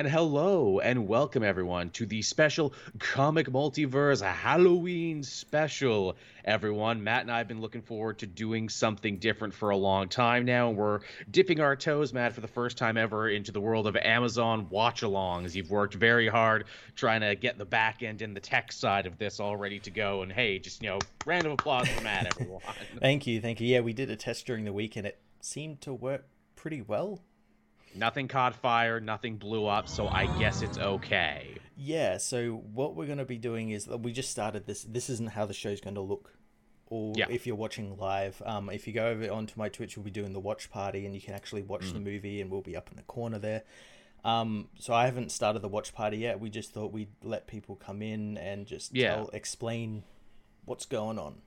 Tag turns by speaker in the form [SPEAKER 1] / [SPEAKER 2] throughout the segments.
[SPEAKER 1] And hello and welcome everyone to the special Comic Multiverse Halloween special. Everyone, Matt and I have been looking forward to doing something different for a long time now. And we're dipping our toes, Matt, for the first time ever into the world of Amazon watch alongs. You've worked very hard trying to get the back end and the tech side of this all ready to go. And hey, just, you know, random applause for Matt, everyone.
[SPEAKER 2] thank you. Thank you. Yeah, we did a test during the week and it seemed to work pretty well.
[SPEAKER 1] Nothing caught fire, nothing blew up, so I guess it's okay.
[SPEAKER 2] Yeah, so what we're going to be doing is that we just started this. This isn't how the show's going to look. Or yeah. if you're watching live, um, if you go over onto my Twitch, we'll be doing the watch party and you can actually watch mm. the movie and we'll be up in the corner there. Um, so I haven't started the watch party yet. We just thought we'd let people come in and just yeah. tell, explain what's going on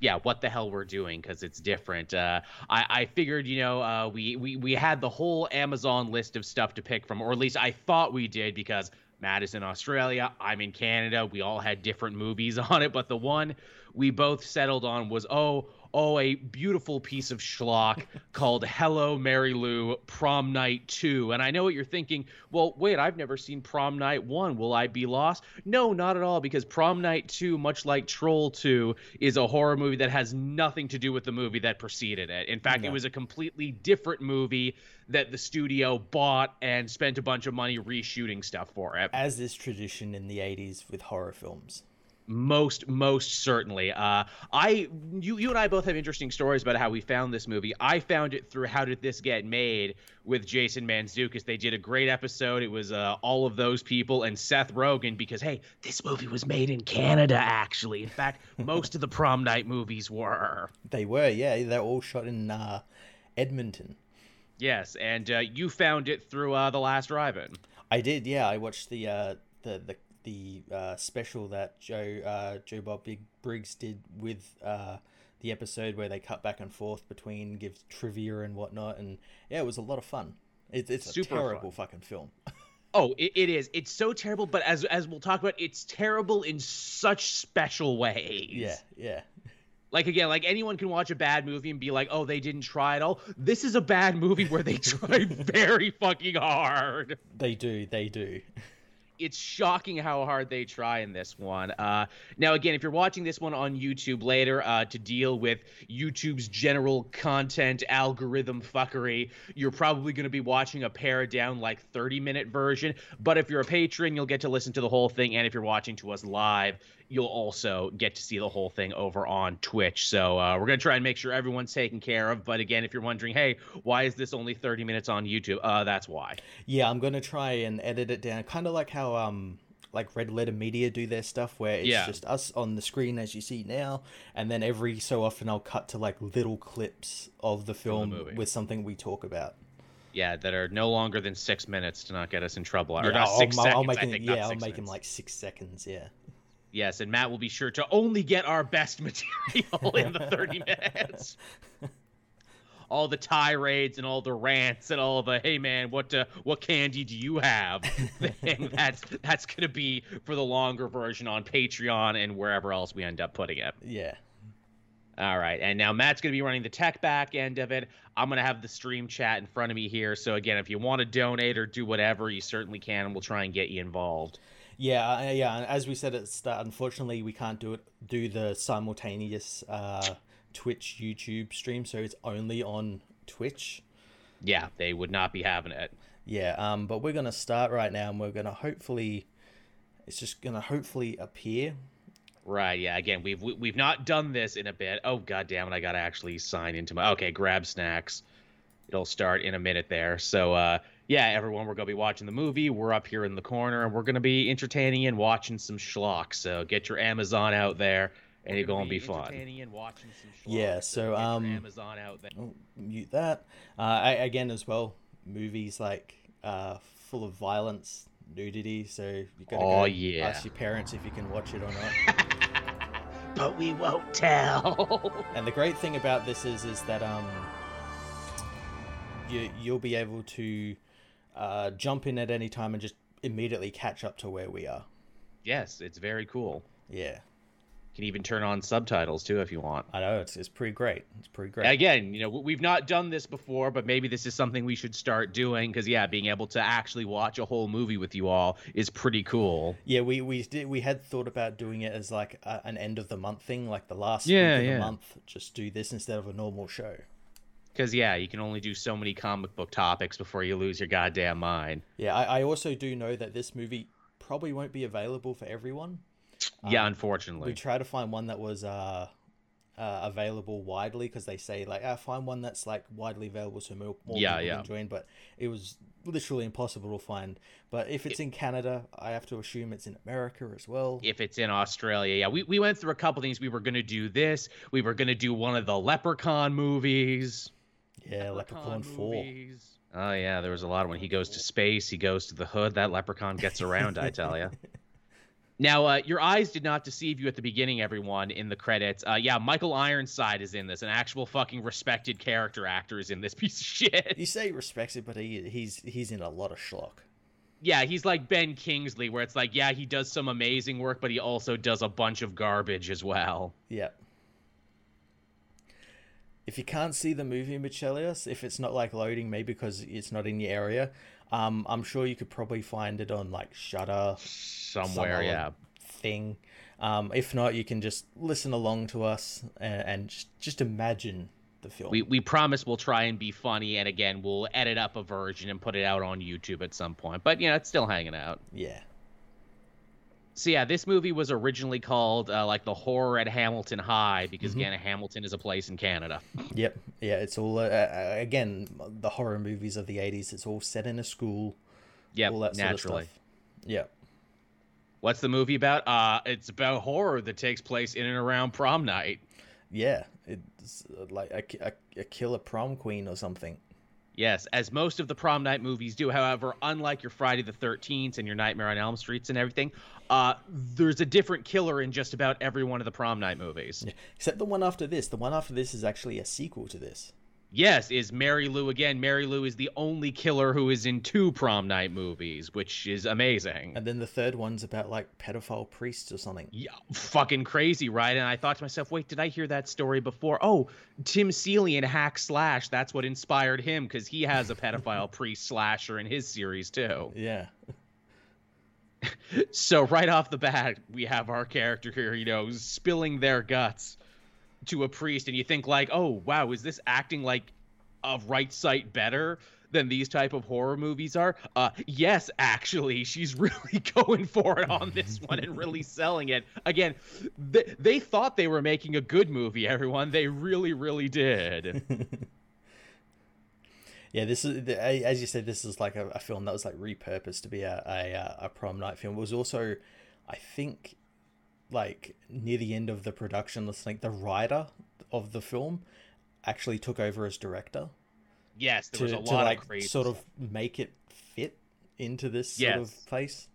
[SPEAKER 1] yeah, what the hell we're doing because it's different. Uh, I, I figured, you know, uh, we, we we had the whole Amazon list of stuff to pick from, or at least I thought we did because Matt is in Australia, I'm in Canada. We all had different movies on it, but the one we both settled on was oh, oh, a beautiful piece of schlock called Hello Mary Lou Prom Night 2. And I know what you're thinking. Well, wait, I've never seen Prom Night 1. Will I be lost? No, not at all, because Prom Night 2, much like Troll 2, is a horror movie that has nothing to do with the movie that preceded it. In fact, no. it was a completely different movie that the studio bought and spent a bunch of money reshooting stuff for it.
[SPEAKER 2] As is tradition in the 80s with horror films
[SPEAKER 1] most most certainly. Uh i you you and i both have interesting stories about how we found this movie. I found it through how did this get made with jason mantzoukas. They did a great episode. It was uh all of those people and seth rogen because hey this movie was made in canada actually. In fact most of the prom night movies were.
[SPEAKER 2] They were yeah. They're all shot in uh edmonton.
[SPEAKER 1] Yes and uh you found it through uh the last drive-in.
[SPEAKER 2] I did yeah. I watched the uh the the the uh, special that Joe uh, Joe Bob Big Briggs did with uh, the episode where they cut back and forth between gives trivia and whatnot, and yeah, it was a lot of fun. It, it's Super a terrible fun. fucking film.
[SPEAKER 1] oh, it, it is. It's so terrible, but as as we'll talk about, it's terrible in such special ways.
[SPEAKER 2] Yeah, yeah.
[SPEAKER 1] Like again, like anyone can watch a bad movie and be like, "Oh, they didn't try at all." This is a bad movie where they tried very fucking hard.
[SPEAKER 2] They do. They do
[SPEAKER 1] it's shocking how hard they try in this one. Uh, now, again, if you're watching this one on YouTube later uh, to deal with YouTube's general content algorithm fuckery, you're probably going to be watching a pared down, like 30 minute version. But if you're a patron, you'll get to listen to the whole thing. And if you're watching to us live, you'll also get to see the whole thing over on Twitch. So uh, we're going to try and make sure everyone's taken care of. But again, if you're wondering, hey, why is this only 30 minutes on YouTube? Uh, that's why.
[SPEAKER 2] Yeah, I'm going to try and edit it down, kind of like how um like Red Letter Media do their stuff, where it's yeah. just us on the screen as you see now, and then every so often I'll cut to like little clips of the film the with something we talk about.
[SPEAKER 1] Yeah, that are no longer than six minutes to not get us in trouble. Or
[SPEAKER 2] yeah,
[SPEAKER 1] not
[SPEAKER 2] I'll,
[SPEAKER 1] 6
[SPEAKER 2] I'll,
[SPEAKER 1] seconds.
[SPEAKER 2] I'll make
[SPEAKER 1] him,
[SPEAKER 2] yeah, I'll make him like six seconds. Yeah.
[SPEAKER 1] Yes, and Matt will be sure to only get our best material in the 30 minutes. all the tirades and all the rants and all the hey man, what uh, what candy do you have? thing that's that's gonna be for the longer version on Patreon and wherever else we end up putting it.
[SPEAKER 2] Yeah.
[SPEAKER 1] All right, and now Matt's going to be running the tech back end of it. I'm going to have the stream chat in front of me here. So again, if you want to donate or do whatever, you certainly can, and we'll try and get you involved.
[SPEAKER 2] Yeah, uh, yeah. As we said at the start, unfortunately, we can't do it do the simultaneous uh, Twitch YouTube stream, so it's only on Twitch.
[SPEAKER 1] Yeah, they would not be having it.
[SPEAKER 2] Yeah, um, but we're gonna start right now, and we're gonna hopefully, it's just gonna hopefully appear.
[SPEAKER 1] Right. Yeah. Again, we've we've not done this in a bit. Oh god damn it! I gotta actually sign into my. Okay, grab snacks. It'll start in a minute there. So uh, yeah, everyone, we're gonna be watching the movie. We're up here in the corner, and we're gonna be entertaining and watching some schlock. So get your Amazon out there, and it's gonna be, be fun.
[SPEAKER 2] yeah. So um, Amazon out there. Oh, mute that. Uh, I, again, as well, movies like uh, full of violence, nudity. So you gotta oh, go yeah. ask your parents if you can watch it or not.
[SPEAKER 1] but we won't tell.
[SPEAKER 2] and the great thing about this is, is that um, you you'll be able to uh, jump in at any time and just immediately catch up to where we are.
[SPEAKER 1] Yes, it's very cool.
[SPEAKER 2] Yeah.
[SPEAKER 1] can even turn on subtitles too if you want.
[SPEAKER 2] I know it's it's pretty great. It's pretty great.
[SPEAKER 1] Again, you know, we've not done this before, but maybe this is something we should start doing because yeah, being able to actually watch a whole movie with you all is pretty cool.
[SPEAKER 2] Yeah, we we did we had thought about doing it as like a, an end of the month thing, like the last yeah, week of yeah. the month, just do this instead of a normal show.
[SPEAKER 1] Because yeah, you can only do so many comic book topics before you lose your goddamn mind.
[SPEAKER 2] Yeah, I, I also do know that this movie probably won't be available for everyone.
[SPEAKER 1] Yeah, um, unfortunately.
[SPEAKER 2] We try to find one that was uh, uh, available widely because they say like, I ah, find one that's like widely available so more, more yeah, people yeah. can join. But it was literally impossible to find. But if it's it, in Canada, I have to assume it's in America as well.
[SPEAKER 1] If it's in Australia, yeah. We we went through a couple things. We were gonna do this. We were gonna do one of the Leprechaun movies.
[SPEAKER 2] Yeah, Leprechaun, Leprechaun Four.
[SPEAKER 1] Oh yeah, there was a lot of when he goes to space, he goes to the hood. That leprechaun gets around, I tell you. Now, uh, your eyes did not deceive you at the beginning, everyone, in the credits. Uh, yeah, Michael Ironside is in this. An actual fucking respected character actor is in this piece of shit.
[SPEAKER 2] You say respected, but he he's he's in a lot of schlock.
[SPEAKER 1] Yeah, he's like Ben Kingsley, where it's like, yeah, he does some amazing work, but he also does a bunch of garbage as well.
[SPEAKER 2] Yeah. If you can't see the movie Michelius, if it's not like loading, maybe because it's not in your area, um, I'm sure you could probably find it on like Shudder
[SPEAKER 1] somewhere, yeah.
[SPEAKER 2] Thing. Um, if not, you can just listen along to us and, and just, just imagine the film.
[SPEAKER 1] We we promise we'll try and be funny, and again, we'll edit up a version and put it out on YouTube at some point. But yeah, it's still hanging out.
[SPEAKER 2] Yeah.
[SPEAKER 1] So yeah, this movie was originally called uh, like the horror at Hamilton High because mm-hmm. again, Hamilton is a place in Canada.
[SPEAKER 2] Yep, yeah, it's all uh, uh, again the horror movies of the '80s. It's all set in a school.
[SPEAKER 1] Yeah, naturally.
[SPEAKER 2] Sort of yeah.
[SPEAKER 1] What's the movie about? Uh, it's about horror that takes place in and around prom night.
[SPEAKER 2] Yeah, it's uh, like a, a, a killer prom queen or something.
[SPEAKER 1] Yes, as most of the prom night movies do. However, unlike your Friday the 13th and your Nightmare on Elm Streets and everything, uh, there's a different killer in just about every one of the prom night movies. Yeah,
[SPEAKER 2] except the one after this. The one after this is actually a sequel to this.
[SPEAKER 1] Yes, is Mary Lou again. Mary Lou is the only killer who is in two prom night movies, which is amazing.
[SPEAKER 2] And then the third one's about like pedophile priests or something.
[SPEAKER 1] Yeah, fucking crazy, right? And I thought to myself, wait, did I hear that story before? Oh, Tim Seeley in Hack Slash. That's what inspired him because he has a pedophile priest slasher in his series too.
[SPEAKER 2] Yeah.
[SPEAKER 1] so right off the bat, we have our character here, you know, spilling their guts to a priest and you think like, "Oh, wow, is this acting like a right sight better?" than these type of horror movies are? Uh yes actually she's really going for it on this one and really selling it. Again they, they thought they were making a good movie everyone. They really really did
[SPEAKER 2] yeah this is as you said this is like a, a film that was like repurposed to be a, a, a prom night film it was also i think like near the end of the production, let's think the writer of the film actually took over as director.
[SPEAKER 1] Yes, there to, was a lot like, of
[SPEAKER 2] crazy sort of make it fit into this yes. sort of place.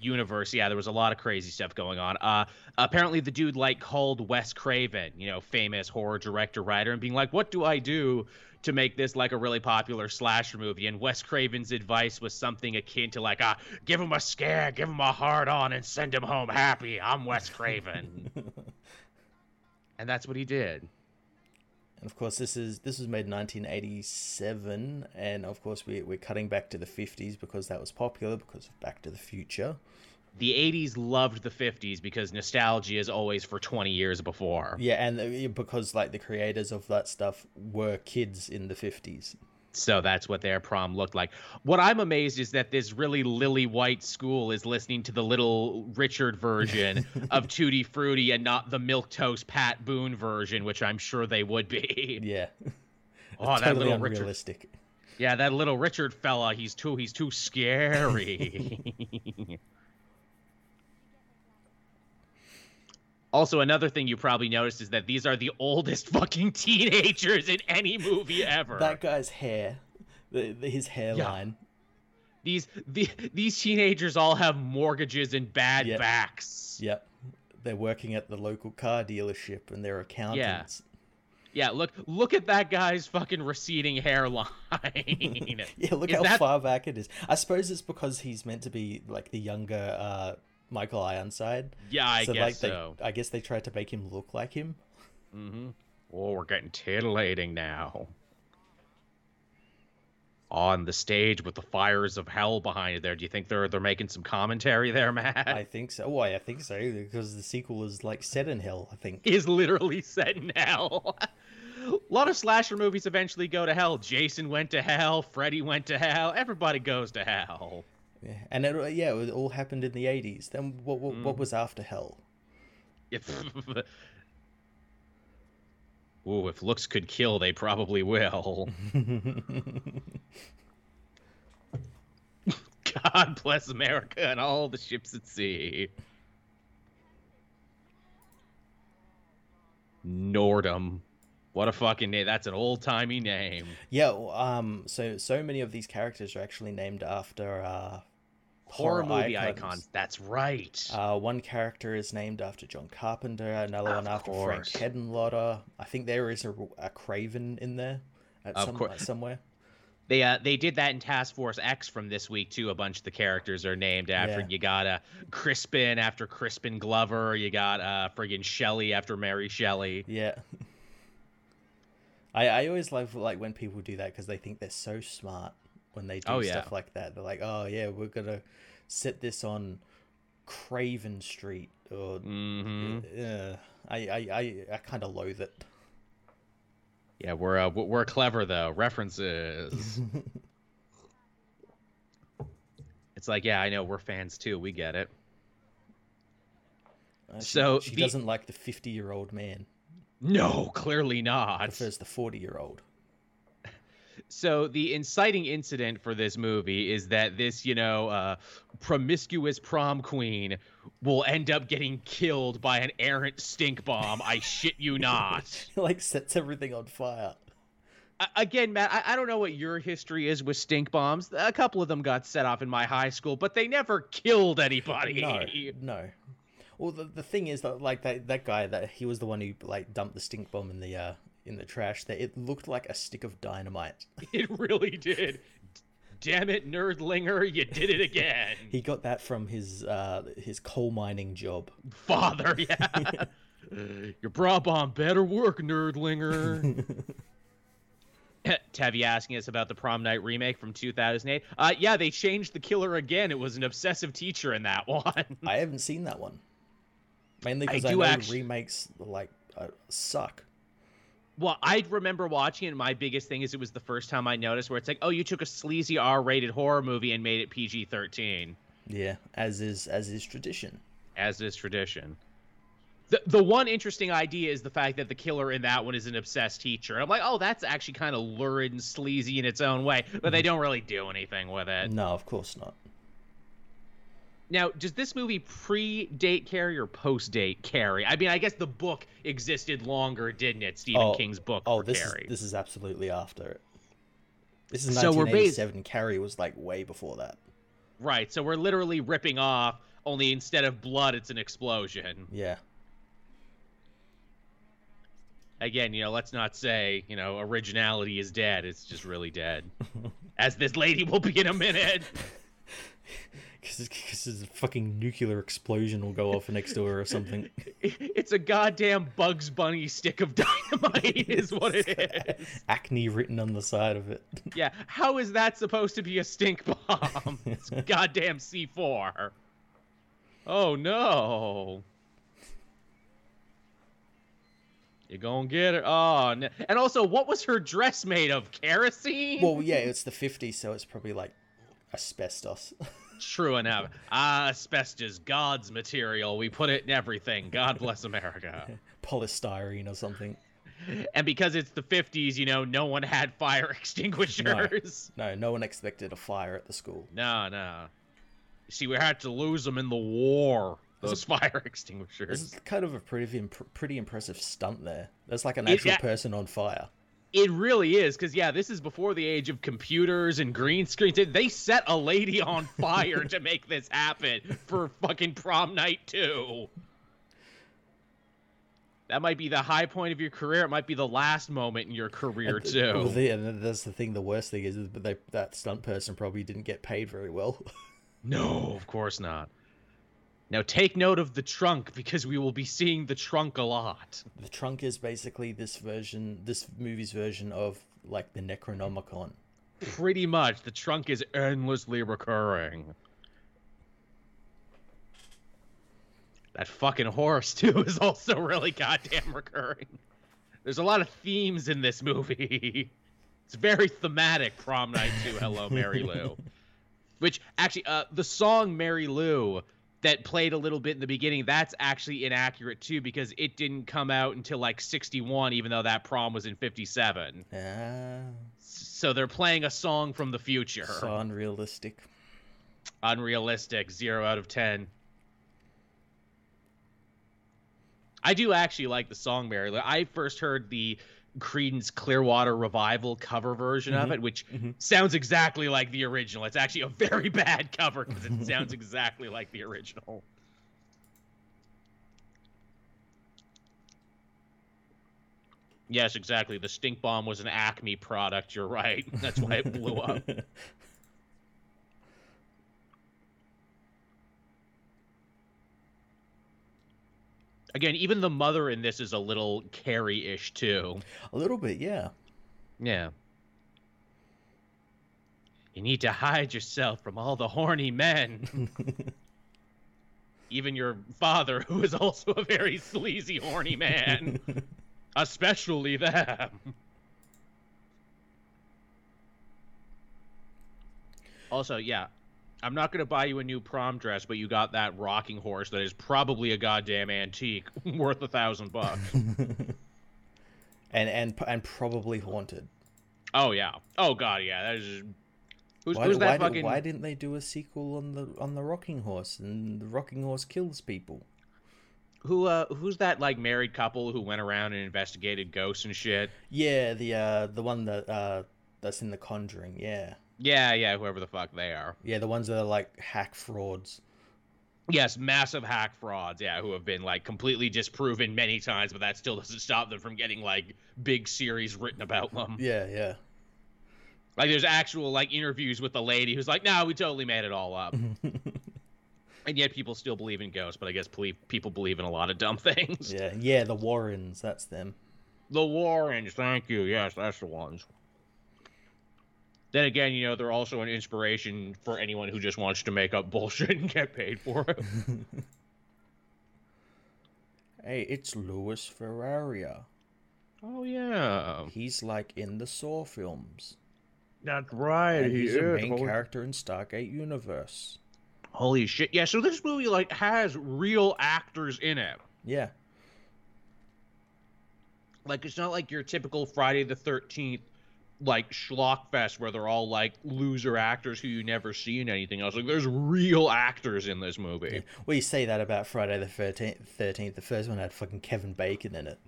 [SPEAKER 1] Universe, yeah, there was a lot of crazy stuff going on. Uh, apparently, the dude like called Wes Craven, you know, famous horror director writer, and being like, "What do I do to make this like a really popular slasher movie. And Wes Craven's advice was something akin to like, ah, give him a scare, give him a hard on, and send him home happy. I'm Wes Craven. and that's what he did.
[SPEAKER 2] And of course, this is this was made in 1987, and of course we we're cutting back to the 50s because that was popular because of Back to the Future
[SPEAKER 1] the 80s loved the 50s because nostalgia is always for 20 years before.
[SPEAKER 2] Yeah, and uh, because like the creators of that stuff were kids in the 50s.
[SPEAKER 1] So that's what their prom looked like. What I'm amazed is that this really lily white school is listening to the little Richard version of Tutti Frutti and not the milk toast Pat Boone version, which I'm sure they would be.
[SPEAKER 2] Yeah.
[SPEAKER 1] oh, totally that little unrealistic. Richard. Yeah, that little Richard fella, he's too he's too scary. Also, another thing you probably noticed is that these are the oldest fucking teenagers in any movie ever.
[SPEAKER 2] That guy's hair, the, the his hairline. Yeah.
[SPEAKER 1] These the, these teenagers all have mortgages and bad yep. backs.
[SPEAKER 2] Yep, they're working at the local car dealership and they're accountants.
[SPEAKER 1] Yeah. Yeah, look look at that guy's fucking receding hairline.
[SPEAKER 2] yeah, look is how that... far back it is. I suppose it's because he's meant to be like the younger uh Michael Ironside.
[SPEAKER 1] Yeah, I so, guess like,
[SPEAKER 2] so. They, I guess they tried to make him look like him.
[SPEAKER 1] Mm-hmm. Oh, we're getting titillating now. On the stage with the fires of hell behind it. There, do you think they're they're making some commentary there, Matt?
[SPEAKER 2] I think so. Why? I think so because the sequel is like set in hell. I think
[SPEAKER 1] is literally set in hell. a lot of slasher movies eventually go to hell. Jason went to hell. Freddy went to hell. Everybody goes to hell.
[SPEAKER 2] Yeah, and it, yeah, it all happened in the eighties. Then what? What, mm. what was after hell?
[SPEAKER 1] If Ooh, if looks could kill, they probably will. God bless America and all the ships at sea. Nordham. What a fucking name. That's an old timey name.
[SPEAKER 2] Yeah, um so so many of these characters are actually named after uh
[SPEAKER 1] horror, horror movie icons. icons. That's right.
[SPEAKER 2] Uh, one character is named after John Carpenter, another of one after course. Frank Henenlotter. I think there is a, a Craven in there at of some, course. somewhere.
[SPEAKER 1] They uh, they did that in Task Force X from this week too. A bunch of the characters are named after. Yeah. You got uh, Crispin after Crispin Glover. You got uh, friggin' Shelley after Mary Shelley.
[SPEAKER 2] Yeah. I, I always love like when people do that because they think they're so smart when they do oh, stuff like that. They're like, oh yeah, we're gonna set this on Craven Street or
[SPEAKER 1] mm-hmm.
[SPEAKER 2] uh, I I I, I kind of loathe it.
[SPEAKER 1] Yeah, we're uh, we're clever though. References. it's like, yeah, I know we're fans too. We get it.
[SPEAKER 2] Uh, she, so she the... doesn't like the fifty-year-old man.
[SPEAKER 1] No, clearly not.
[SPEAKER 2] Prefers the forty-year-old
[SPEAKER 1] so the inciting incident for this movie is that this, you know, uh, promiscuous prom queen will end up getting killed by an errant stink bomb. I shit you not.
[SPEAKER 2] like sets everything on fire.
[SPEAKER 1] Again, Matt, I, I don't know what your history is with stink bombs. A couple of them got set off in my high school, but they never killed anybody.
[SPEAKER 2] No, no. Well, the, the thing is that like that that guy that he was the one who like dumped the stink bomb in the uh in the trash that it looked like a stick of dynamite.
[SPEAKER 1] It really did. Damn it, Nerdlinger, you did it again.
[SPEAKER 2] he got that from his uh, his coal mining job.
[SPEAKER 1] Father, yeah. Your bra bomb better work, Nerdlinger. Tevi asking us about the prom night remake from 2008. Uh, yeah, they changed the killer again. It was an obsessive teacher in that one.
[SPEAKER 2] I haven't seen that one. Mainly because I, I know actually... remakes like uh, suck
[SPEAKER 1] well, I remember watching it. And my biggest thing is it was the first time I noticed where it's like, oh, you took a sleazy R-rated horror movie and made it PG-13.
[SPEAKER 2] Yeah, as is as is tradition.
[SPEAKER 1] As is tradition. The the one interesting idea is the fact that the killer in that one is an obsessed teacher. And I'm like, oh, that's actually kind of lurid and sleazy in its own way, but they mm-hmm. don't really do anything with it.
[SPEAKER 2] No, of course not.
[SPEAKER 1] Now, does this movie pre-date Carrie or post-date Carrie? I mean, I guess the book existed longer, didn't it? Stephen oh, King's book. Oh,
[SPEAKER 2] this
[SPEAKER 1] Carrie.
[SPEAKER 2] is this is absolutely after it. This is 1987. So Carrie was like way before that.
[SPEAKER 1] Right. So we're literally ripping off. Only instead of blood, it's an explosion.
[SPEAKER 2] Yeah.
[SPEAKER 1] Again, you know, let's not say you know originality is dead. It's just really dead, as this lady will be in a minute.
[SPEAKER 2] because a fucking nuclear explosion will go off next door or something.
[SPEAKER 1] It's a goddamn Bugs Bunny stick of dynamite, is what it is.
[SPEAKER 2] Acme written on the side of it.
[SPEAKER 1] Yeah, how is that supposed to be a stink bomb? It's goddamn C4. Oh no. You're gonna get it? Oh, no. and also, what was her dress made of? Kerosene?
[SPEAKER 2] Well, yeah, it's the 50s, so it's probably like asbestos.
[SPEAKER 1] True enough. Ah, asbestos, God's material. We put it in everything. God bless America.
[SPEAKER 2] Polystyrene or something.
[SPEAKER 1] And because it's the 50s, you know, no one had fire extinguishers.
[SPEAKER 2] No, no, no one expected a fire at the school.
[SPEAKER 1] No, no. See, we had to lose them in the war. Those fire extinguishers.
[SPEAKER 2] It's kind of a pretty, pretty impressive stunt there. There's like an actual person on fire.
[SPEAKER 1] It really is, because yeah, this is before the age of computers and green screens. They set a lady on fire to make this happen for fucking prom night too. That might be the high point of your career. It might be the last moment in your career and, too.
[SPEAKER 2] Well, the, and that's the thing. The worst thing is they, that stunt person probably didn't get paid very well.
[SPEAKER 1] no, of course not. Now take note of the trunk because we will be seeing the trunk a lot.
[SPEAKER 2] The trunk is basically this version, this movie's version of like the Necronomicon.
[SPEAKER 1] Pretty much, the trunk is endlessly recurring. That fucking horse too is also really goddamn recurring. There's a lot of themes in this movie. It's very thematic. Prom night too. Hello, Mary Lou. Which actually, uh, the song Mary Lou that played a little bit in the beginning, that's actually inaccurate too because it didn't come out until like 61, even though that prom was in 57.
[SPEAKER 2] Ah.
[SPEAKER 1] So they're playing a song from the future.
[SPEAKER 2] So unrealistic.
[SPEAKER 1] Unrealistic. Zero out of ten. I do actually like the song Mary I first heard the Creedence Clearwater Revival cover version mm-hmm. of it, which mm-hmm. sounds exactly like the original. It's actually a very bad cover because it sounds exactly like the original. Yes, exactly. The stink bomb was an Acme product. You're right. That's why it blew up. Again, even the mother in this is a little Carrie-ish too.
[SPEAKER 2] A little bit, yeah.
[SPEAKER 1] Yeah. You need to hide yourself from all the horny men. even your father, who is also a very sleazy, horny man. Especially them. Also, yeah, I'm not going to buy you a new prom dress, but you got that rocking horse that is probably a goddamn antique, worth a thousand bucks.
[SPEAKER 2] and and and probably haunted.
[SPEAKER 1] Oh yeah. Oh god, yeah. That is.
[SPEAKER 2] Who's, why, who's that why, fucking... why didn't they do a sequel on the on the rocking horse and the rocking horse kills people?
[SPEAKER 1] Who uh who's that like married couple who went around and investigated ghosts and shit?
[SPEAKER 2] Yeah, the uh the one that uh that's in the Conjuring. Yeah.
[SPEAKER 1] Yeah, yeah, whoever the fuck they are.
[SPEAKER 2] Yeah, the ones that are like hack frauds.
[SPEAKER 1] Yes, massive hack frauds, yeah, who have been like completely disproven many times, but that still doesn't stop them from getting like big series written about them.
[SPEAKER 2] Yeah, yeah.
[SPEAKER 1] Like there's actual like interviews with the lady who's like, "No, we totally made it all up." and yet people still believe in ghosts, but I guess people believe in a lot of dumb things.
[SPEAKER 2] Yeah, yeah, the Warrens, that's them.
[SPEAKER 1] The Warrens, thank you. Yes, that's the ones then again, you know, they're also an inspiration for anyone who just wants to make up bullshit and get paid for it.
[SPEAKER 2] hey, it's Louis Ferreira.
[SPEAKER 1] Oh yeah.
[SPEAKER 2] He's like in the Saw films.
[SPEAKER 1] That's right.
[SPEAKER 2] And he's he a main Holy... character in Stargate Universe.
[SPEAKER 1] Holy shit! Yeah, so this movie like has real actors in it.
[SPEAKER 2] Yeah.
[SPEAKER 1] Like it's not like your typical Friday the Thirteenth like schlockfest where they're all like loser actors who you never see in anything else. Like there's real actors in this movie. Yeah.
[SPEAKER 2] Well, you say that about Friday the Thirteenth. The first one had fucking Kevin Bacon in it.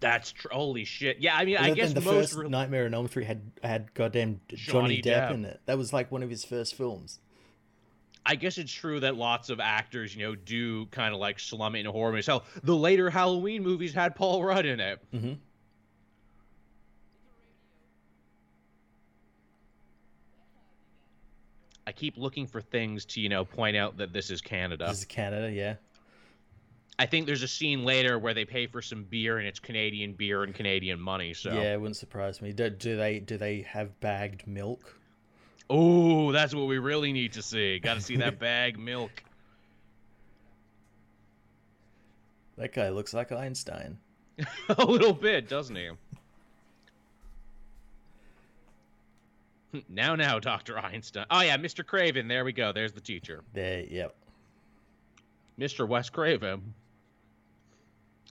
[SPEAKER 1] That's tr- holy shit. Yeah, I mean, I guess
[SPEAKER 2] the
[SPEAKER 1] most
[SPEAKER 2] first re- Nightmare on Elm Street had had goddamn Johnny, Johnny Depp, Depp in it. That was like one of his first films.
[SPEAKER 1] I guess it's true that lots of actors, you know, do kind of like slum it in horror movies. Hell, the later Halloween movies had Paul Rudd in it.
[SPEAKER 2] Mm-hmm.
[SPEAKER 1] I keep looking for things to, you know, point out that this is Canada.
[SPEAKER 2] This is Canada, yeah.
[SPEAKER 1] I think there's a scene later where they pay for some beer and it's Canadian beer and Canadian money. So
[SPEAKER 2] yeah, it wouldn't surprise me. Do, do they do they have bagged milk?
[SPEAKER 1] Oh, that's what we really need to see. Got to see that bag milk.
[SPEAKER 2] That guy looks like Einstein.
[SPEAKER 1] a little bit, doesn't he? now, now, Dr. Einstein. Oh, yeah, Mr. Craven. There we go. There's the teacher.
[SPEAKER 2] There, yep.
[SPEAKER 1] Mr. Wes Craven.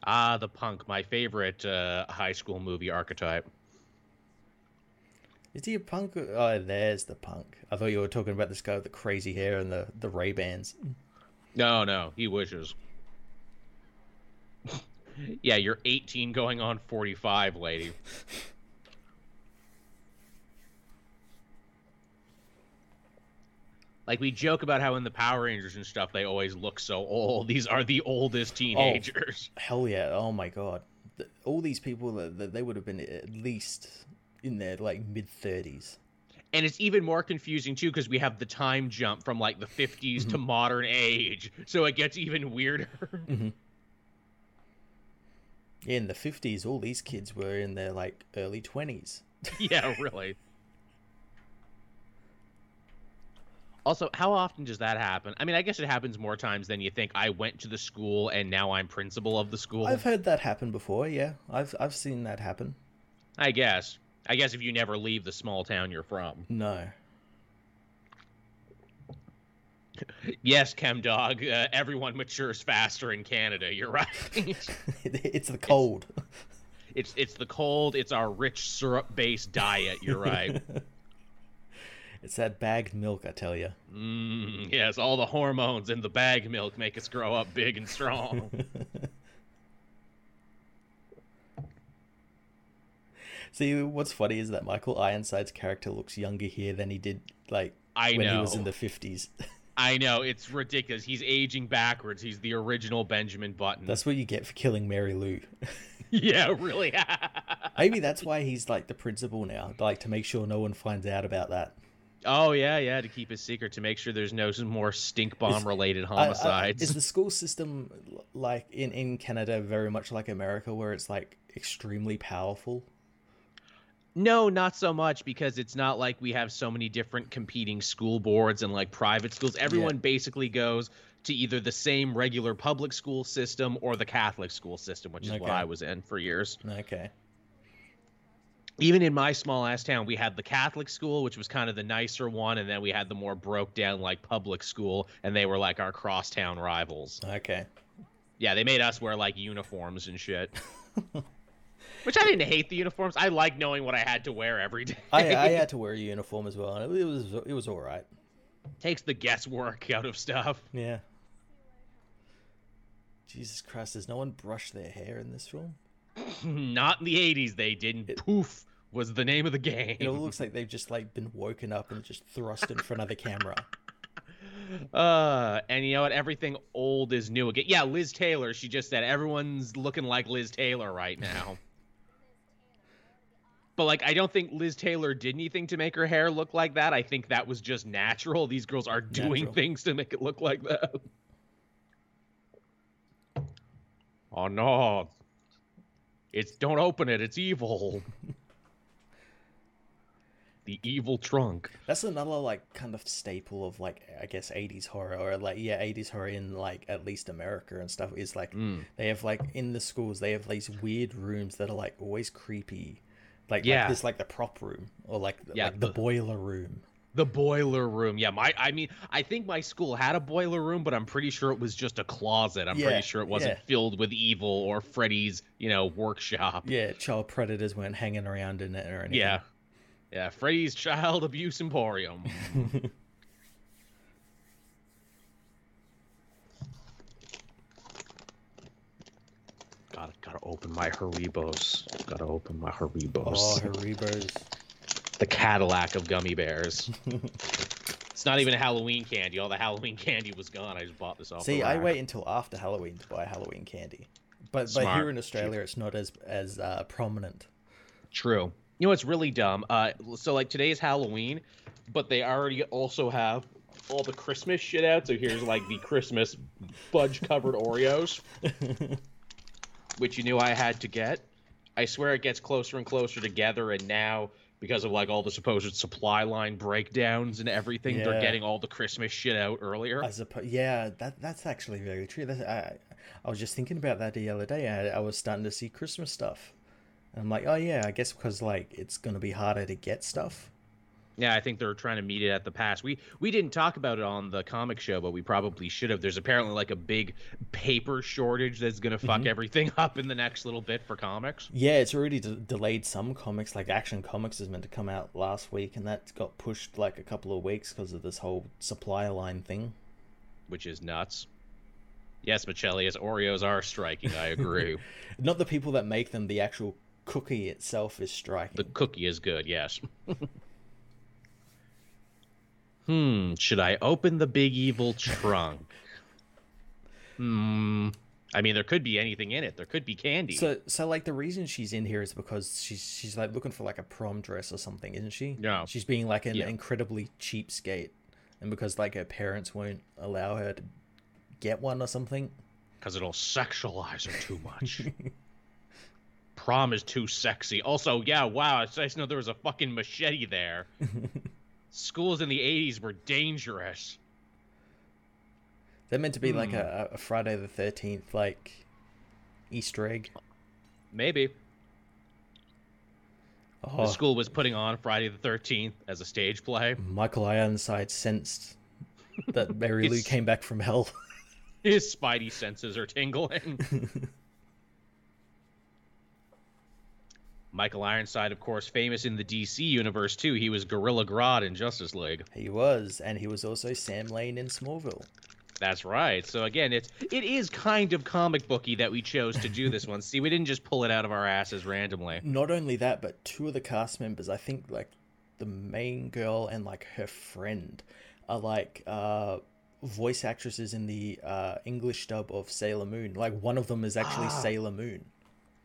[SPEAKER 1] Ah, the punk, my favorite uh, high school movie archetype.
[SPEAKER 2] Is he a punk? Oh, there's the punk. I thought you were talking about this guy with the crazy hair and the, the Ray Bans.
[SPEAKER 1] No, no, he wishes. yeah, you're 18 going on 45, lady. like we joke about how in the Power Rangers and stuff they always look so old. These are the oldest teenagers.
[SPEAKER 2] Oh, hell yeah! Oh my god, all these people that, they would have been at least in their like mid thirties.
[SPEAKER 1] and it's even more confusing too because we have the time jump from like the 50s mm-hmm. to modern age so it gets even weirder mm-hmm.
[SPEAKER 2] in the 50s all these kids were in their like early 20s
[SPEAKER 1] yeah really also how often does that happen i mean i guess it happens more times than you think i went to the school and now i'm principal of the school
[SPEAKER 2] i've heard that happen before yeah i've i've seen that happen
[SPEAKER 1] i guess I guess if you never leave the small town you're from.
[SPEAKER 2] No.
[SPEAKER 1] yes, Chem Dog. Uh, everyone matures faster in Canada. You're right.
[SPEAKER 2] it's the cold.
[SPEAKER 1] It's, it's it's the cold. It's our rich syrup based diet. You're right.
[SPEAKER 2] it's that bagged milk, I tell you.
[SPEAKER 1] Mm, yes, all the hormones in the bag milk make us grow up big and strong.
[SPEAKER 2] See, what's funny is that Michael Ironside's character looks younger here than he did like
[SPEAKER 1] I
[SPEAKER 2] when
[SPEAKER 1] know.
[SPEAKER 2] he was in the fifties.
[SPEAKER 1] I know it's ridiculous. He's aging backwards. He's the original Benjamin Button.
[SPEAKER 2] That's what you get for killing Mary Lou.
[SPEAKER 1] yeah, really.
[SPEAKER 2] Maybe that's why he's like the principal now, like to make sure no one finds out about that.
[SPEAKER 1] Oh yeah, yeah, to keep his secret, to make sure there's no more stink bomb related homicides.
[SPEAKER 2] I, I, is the school system like in in Canada very much like America, where it's like extremely powerful?
[SPEAKER 1] No, not so much because it's not like we have so many different competing school boards and like private schools. Everyone yeah. basically goes to either the same regular public school system or the Catholic school system, which is okay. what I was in for years.
[SPEAKER 2] Okay.
[SPEAKER 1] Even in my small ass town, we had the Catholic school, which was kind of the nicer one, and then we had the more broke down like public school, and they were like our crosstown rivals.
[SPEAKER 2] Okay.
[SPEAKER 1] Yeah, they made us wear like uniforms and shit. Which I didn't hate the uniforms. I like knowing what I had to wear every day.
[SPEAKER 2] I, I had to wear a uniform as well, and it was it was all right.
[SPEAKER 1] Takes the guesswork out of stuff.
[SPEAKER 2] Yeah. Jesus Christ, does no one brush their hair in this film?
[SPEAKER 1] Not in the '80s. They didn't. It, Poof was the name of the game.
[SPEAKER 2] It looks like they've just like been woken up and just thrust in front of the camera.
[SPEAKER 1] Uh, and you know what? Everything old is new again. Yeah, Liz Taylor. She just said everyone's looking like Liz Taylor right now. but like I don't think Liz Taylor did anything to make her hair look like that. I think that was just natural. These girls are doing natural. things to make it look like that. Oh no. It's don't open it. It's evil. the evil trunk.
[SPEAKER 2] That's another like kind of staple of like I guess 80s horror or like yeah 80s horror in like at least America and stuff is like mm. they have like in the schools they have these weird rooms that are like always creepy like yeah, like this like the prop room or like yeah, like the, the boiler room.
[SPEAKER 1] The boiler room. Yeah, my I mean, I think my school had a boiler room, but I'm pretty sure it was just a closet. I'm yeah, pretty sure it wasn't yeah. filled with evil or Freddy's, you know, workshop.
[SPEAKER 2] Yeah, child predators weren't hanging around in it or anything.
[SPEAKER 1] Yeah. Yeah, Freddy's Child Abuse Emporium. Gotta gotta open my Haribos. Gotta open my Haribos.
[SPEAKER 2] Oh, Haribos.
[SPEAKER 1] The Cadillac of gummy bears. it's not even a Halloween candy. All the Halloween candy was gone. I just bought this off.
[SPEAKER 2] See, I wait until after Halloween to buy Halloween candy. But Smart. but here in Australia, it's not as as uh, prominent.
[SPEAKER 1] True. You know what's really dumb? Uh, so like today is Halloween, but they already also have all the Christmas shit out. So here's like the Christmas fudge covered Oreos. which you knew I had to get. I swear it gets closer and closer together, and now because of like all the supposed supply line breakdowns and everything, yeah. they're getting all the Christmas shit out earlier.
[SPEAKER 2] I suppose, yeah, that that's actually very true. That's, I I was just thinking about that the other day. I, I was starting to see Christmas stuff, and I'm like, oh yeah, I guess because like it's gonna be harder to get stuff.
[SPEAKER 1] Yeah, I think they're trying to meet it at the pass. We we didn't talk about it on the comic show, but we probably should have. There's apparently like a big paper shortage that's gonna fuck mm-hmm. everything up in the next little bit for comics.
[SPEAKER 2] Yeah, it's already de- delayed some comics. Like Action Comics is meant to come out last week, and that got pushed like a couple of weeks because of this whole supply line thing,
[SPEAKER 1] which is nuts. Yes, Michelius, Oreos are striking. I agree.
[SPEAKER 2] Not the people that make them. The actual cookie itself is striking.
[SPEAKER 1] The cookie is good. Yes. Hmm, should I open the big evil trunk? hmm. I mean, there could be anything in it. There could be candy.
[SPEAKER 2] So, so like the reason she's in here is because she's she's like looking for like a prom dress or something, isn't she?
[SPEAKER 1] Yeah.
[SPEAKER 2] She's being like an
[SPEAKER 1] Yeah.
[SPEAKER 2] incredibly cheapskate, and because like her parents won't allow her to get one or something.
[SPEAKER 1] because it'll sexualize her too much. Prom is too sexy. Also, yeah, wow, it's nice to know there was a fucking machete there. Schools in the 80s were dangerous.
[SPEAKER 2] They're meant to be like
[SPEAKER 1] Hmm.
[SPEAKER 2] a, a Friday the Thirteenth like Easter egg.
[SPEAKER 1] Maybe.
[SPEAKER 2] Oh,
[SPEAKER 1] The school was putting on Friday the 13th as a stage play.
[SPEAKER 2] Michael Ironside sensed that Mary Lou came back from hell.
[SPEAKER 1] His spidey senses are tingling. Michael Ironside, of course, famous in the DC universe too. He was Gorilla Grodd in Justice League.
[SPEAKER 2] he was, and he was also Sam Lane in Smallville.
[SPEAKER 1] That's right. So again, it's it is kind of comic booky that we chose to do this one. See, we didn't just pull it out of our asses randomly.
[SPEAKER 2] Not only that, but two of the cast members, I think like the main girl and like her friend, are like uh, voice actresses in the uh, English dub of Sailor Moon. Like one of them is actually
[SPEAKER 1] Ah.
[SPEAKER 2] Sailor Moon.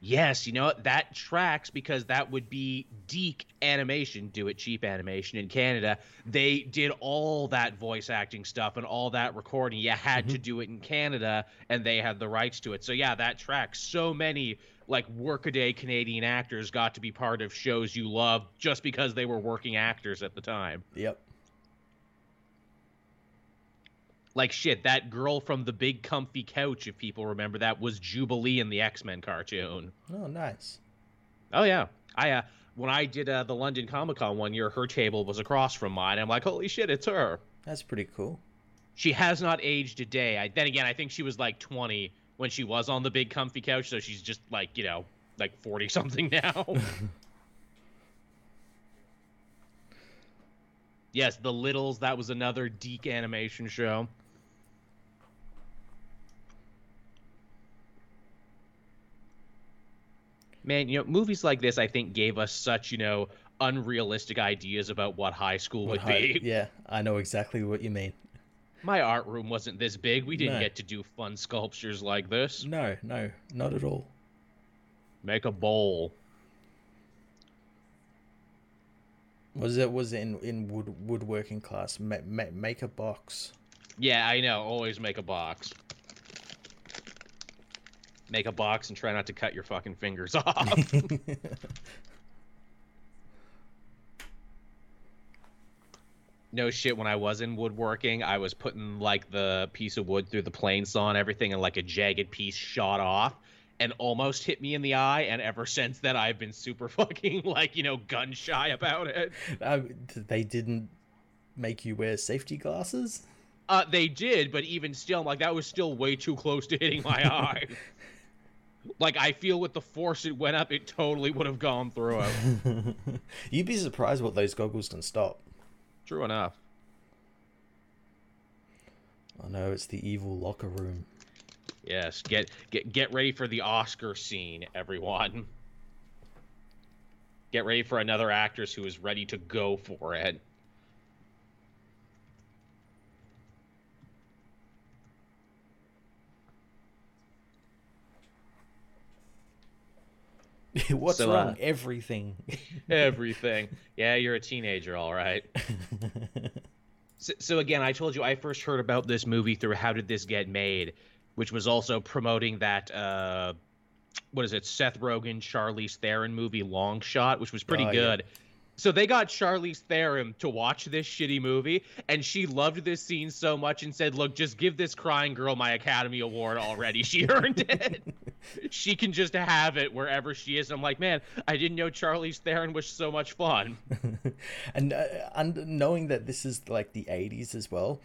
[SPEAKER 1] Yes, you know what? That tracks because that would be DiC Animation, Do It Cheap Animation in Canada. They did all that voice acting stuff and all that recording. You had to mm-hmm. do it in Canada, and they had the rights to it. So yeah, that tracks. So many like workaday Canadian actors got to be part of shows you love just because they were working actors at the time.
[SPEAKER 2] Yep.
[SPEAKER 1] Like shit, that girl from the big comfy couch, if people remember that, was Jubilee in the X Men cartoon.
[SPEAKER 2] Oh, nice.
[SPEAKER 1] Oh yeah, I uh, when I did uh, the London Comic Con one year, her table was across from mine. I'm like, holy shit, it's her.
[SPEAKER 2] That's pretty cool.
[SPEAKER 1] She has not aged a day. I, then again, I think she was like 20 when she was on the big comfy couch, so she's just like you know like 40 something now. yes, the Littles. That was another DiC animation show. Man, you know, movies like this, I think, gave us such, you know, unrealistic ideas about what high school would
[SPEAKER 2] Hi-
[SPEAKER 1] be.
[SPEAKER 2] Yeah, I know exactly what you mean.
[SPEAKER 1] My art room wasn't this big. We didn't
[SPEAKER 2] No.
[SPEAKER 1] get to do fun sculptures like this.
[SPEAKER 2] No, no, not at all.
[SPEAKER 1] Make a bowl.
[SPEAKER 2] Was it was it in in wood woodworking class? Ma- ma- make a box.
[SPEAKER 1] Yeah, I know. Always make a box. Make a box and try not to cut your fucking fingers off. no shit when i was in woodworking i was putting like the piece of wood through the plane saw and everything and like a jagged piece shot off and almost hit me in the eye and ever since then i've been super fucking like you know gun shy about it
[SPEAKER 2] Uh, they didn't make you wear safety glasses.
[SPEAKER 1] uh they did but even still like that was still way too close to hitting my eye like i feel with the force it went up it totally would have gone through it
[SPEAKER 2] You'd be surprised what those goggles can stop.
[SPEAKER 1] true enough
[SPEAKER 2] Oh know it's the evil locker room.
[SPEAKER 1] Yes, get get get ready for the Oscar scene, everyone. Get ready for another actress who is ready to go for it.
[SPEAKER 2] What's
[SPEAKER 1] So,
[SPEAKER 2] wrong?
[SPEAKER 1] uh,
[SPEAKER 2] Everything.
[SPEAKER 1] Everything. yeah, you're a teenager, all right. So, so again, I told you I first heard about this movie through How Did This Get Made, which was also promoting that uh what is it, Seth Rogen, Charlize Theron movie Long Shot, which was pretty
[SPEAKER 2] Oh, yeah.
[SPEAKER 1] So they got Charlize Theron to watch this shitty movie, and she loved this scene so much and said, "Look, just give this crying girl my Academy Award already. She earned it. she can just have it wherever she is." I'm like, man, I didn't know Charlize Theron was so much fun.
[SPEAKER 2] and uh, and knowing that this is like the 80s as well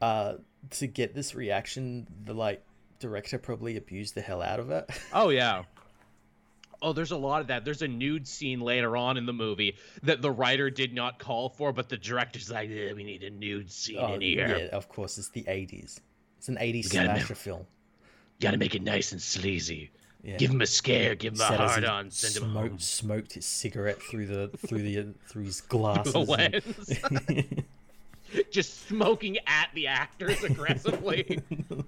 [SPEAKER 2] uh to get this reaction the like director probably abused the hell out of it
[SPEAKER 1] Oh yeah. Oh, there's a lot of that. There's a nude scene later on in the movie that the writer did not call for, but the director's like, "Eh, "We need a nude scene
[SPEAKER 2] oh
[SPEAKER 1] in here.
[SPEAKER 2] yeah of course it's the 80s it's an 80s
[SPEAKER 1] gotta
[SPEAKER 2] slasher film
[SPEAKER 1] Got to make it nice and sleazy.
[SPEAKER 2] yeah
[SPEAKER 1] Give him a scare. Give him a
[SPEAKER 2] Said
[SPEAKER 1] hard on. Send him
[SPEAKER 2] smoked,
[SPEAKER 1] home.
[SPEAKER 2] smoked his cigarette through the through the through his glasses and-
[SPEAKER 1] lens. Just smoking at the actors aggressively.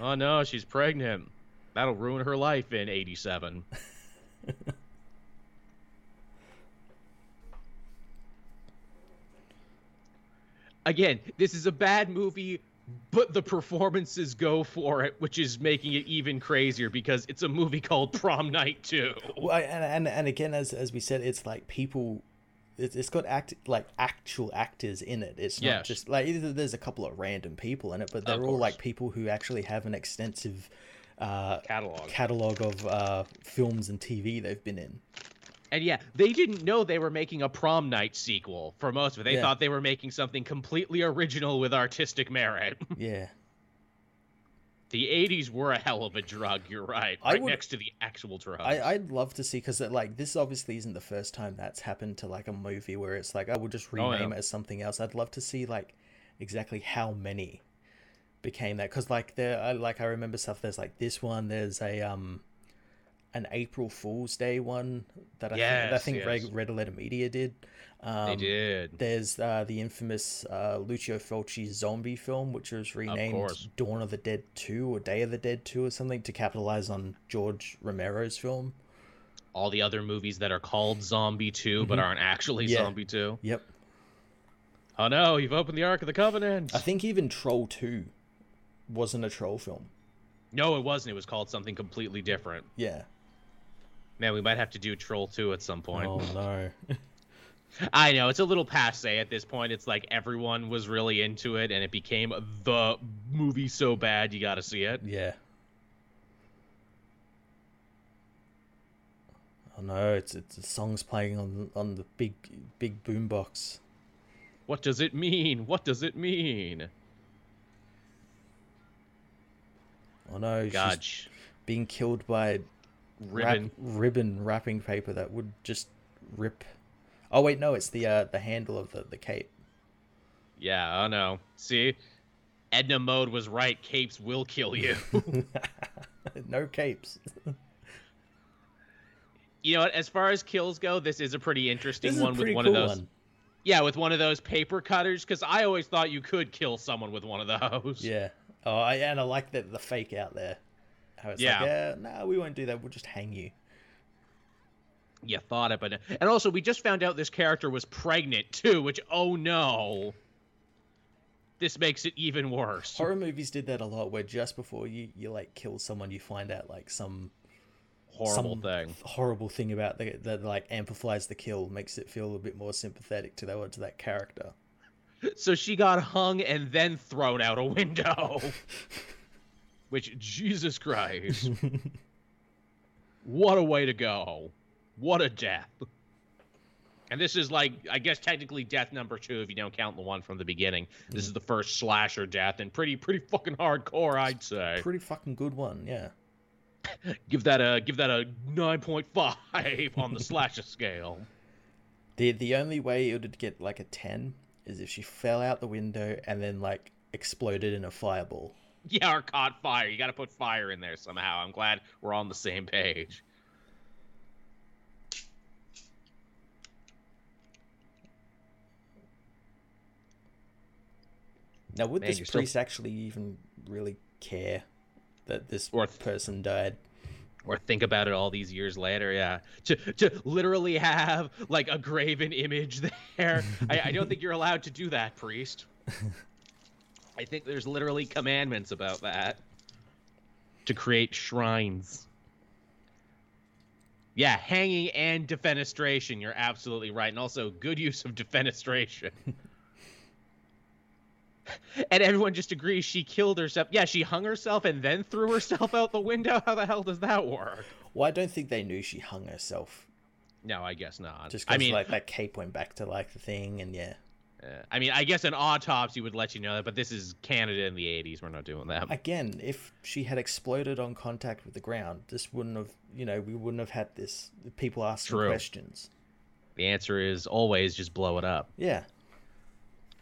[SPEAKER 1] Oh no, she's pregnant. That'll ruin her life in 87. Again, this is a bad movie, but the performances go for it, which is making it even crazier because it's a movie called Prom Night 2.
[SPEAKER 2] Well, and, and and again, as as we said, it's like people it's, got act like actual actors in it. It's not yes. just like there's a couple of random people in it, but they're all like people who actually have an extensive uh,
[SPEAKER 1] catalog
[SPEAKER 2] catalog of uh, films and TV they've been in.
[SPEAKER 1] And yeah, they didn't know they were making a prom night sequel for most of it. They yeah. thought they were making something completely original with artistic merit.
[SPEAKER 2] yeah.
[SPEAKER 1] The 80s were a hell of a drug, you're right. Right would, next to the actual drugs.
[SPEAKER 2] I, would love to see, because like this obviously isn't the first time that's happened to like a movie where it's like, I will just rename oh, yeah. it as something else. I'd love to see like exactly how many became that. Because like there, I, like I remember stuff, there's like this one, there's a, um, an April Fool's Day one that I yes, think, I think yes. Red, Red Letter Media did.
[SPEAKER 1] Um, they did.
[SPEAKER 2] There's uh, the infamous uh, Lucio Fulci zombie film, which was renamed Dawn of the Dead 2 or Day of the Dead 2 or something to capitalize on George Romero's film.
[SPEAKER 1] All the other movies that are called Zombie 2 mm-hmm. but aren't actually yeah. Zombie 2.
[SPEAKER 2] Yep.
[SPEAKER 1] Oh no, you've opened the Ark of the Covenant.
[SPEAKER 2] I think even Troll 2 wasn't a troll film.
[SPEAKER 1] No, it wasn't. It was called something completely different.
[SPEAKER 2] Yeah.
[SPEAKER 1] Man, we might have to do Troll 2 at some point.
[SPEAKER 2] Oh no.
[SPEAKER 1] I know it's a little passe at this point. It's like everyone was really into it, and it became the movie so bad you got to see it.
[SPEAKER 2] Yeah. Oh no! It's it's the songs playing on on the big big boombox.
[SPEAKER 1] What does it mean? What does it mean?
[SPEAKER 2] Oh no! God. She's being killed by ribbon wrap, ribbon wrapping paper that would just rip Oh wait, no, it's the uh, the handle of the, the cape.
[SPEAKER 1] Yeah, oh no. See? Edna Mode was right. Capes will kill you.
[SPEAKER 2] no capes.
[SPEAKER 1] you know what? As far as kills go, this is a pretty interesting one with one cool of those. One. Yeah, with one of those paper cutters, because I always thought you could kill someone with one of those.
[SPEAKER 2] Yeah. Oh, I, and I like the the fake out there. How it's yeah. like, yeah, no, we won't do that. We'll just hang you
[SPEAKER 1] you thought it, but and also we just found out this character was pregnant too, which oh no. This makes it even worse.
[SPEAKER 2] Horror movies did that a lot, where just before you you like kill someone, you find out like some
[SPEAKER 1] horrible some thing,
[SPEAKER 2] horrible thing about the, that like amplifies the kill, makes it feel a bit more sympathetic to that to that character.
[SPEAKER 1] So she got hung and then thrown out a window. Which Jesus Christ. what a way to go. What a death. And this is like, I guess technically death number two if you don't count the one from the beginning. This is the first slasher death, and pretty, pretty fucking hardcore, I'd say.
[SPEAKER 2] Pretty fucking good one, yeah.
[SPEAKER 1] give that a give that a nine point five on the slasher scale.
[SPEAKER 2] The the only way it would get like a ten is if she fell out the window and then like exploded in a fireball.
[SPEAKER 1] Yeah, or caught fire. You got to put fire in there somehow. I'm glad we're on the same page.
[SPEAKER 2] Now, would Man, this priest still... actually even really care that this or th- person died?
[SPEAKER 1] Or think about it all these years later, yeah. To to literally have like a graven image there, I, I don't think you're allowed to do that, priest. I think there's literally commandments about that to create shrines. Yeah, hanging and defenestration. You're absolutely right, and also good use of defenestration. and everyone just agrees she killed herself. Yeah, she hung herself and then threw herself out the window. How the hell does that work?
[SPEAKER 2] Well, I don't think they knew she hung herself.
[SPEAKER 1] No, I guess not.
[SPEAKER 2] Just because I mean, like that cape went back to like the thing, and yeah.
[SPEAKER 1] Uh, I mean, I guess an autopsy would let you know that, but this is Canada in the '80s. We're not doing that.
[SPEAKER 2] Again, if she had exploded on contact with the ground, this wouldn't have, you know, we wouldn't have had this. People asking True. questions.
[SPEAKER 1] The answer is always just blow it up.
[SPEAKER 2] Yeah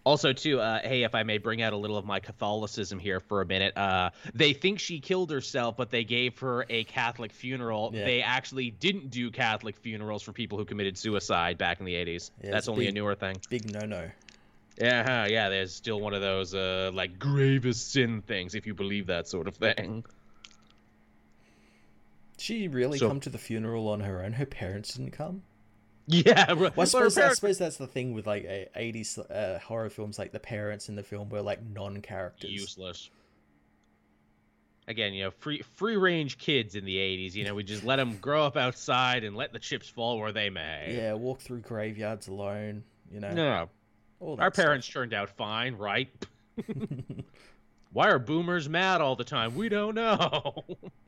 [SPEAKER 1] also too uh, hey if i may bring out a little of my catholicism here for a minute uh, they think she killed herself but they gave her a catholic funeral yeah. they actually didn't do catholic funerals for people who committed suicide back in the 80s yeah, that's only big, a newer thing
[SPEAKER 2] big no-no
[SPEAKER 1] Yeah, yeah. There's still one of those uh like gravest sin things, if you believe that sort of thing.
[SPEAKER 2] She really so, come to the funeral on her own. Her parents didn't come.
[SPEAKER 1] Yeah,
[SPEAKER 2] well, I suppose, parents... I suppose that's the thing with like '80s uh, horror films. Like the parents in the film were like non-characters,
[SPEAKER 1] useless. Again, you know, free free range kids in the '80s. You know, we just let them grow up outside and let the chips fall where they may.
[SPEAKER 2] Yeah, walk through graveyards alone. You know.
[SPEAKER 1] No, our parents stuff. turned out fine, right? Why are boomers mad all the time? We don't know.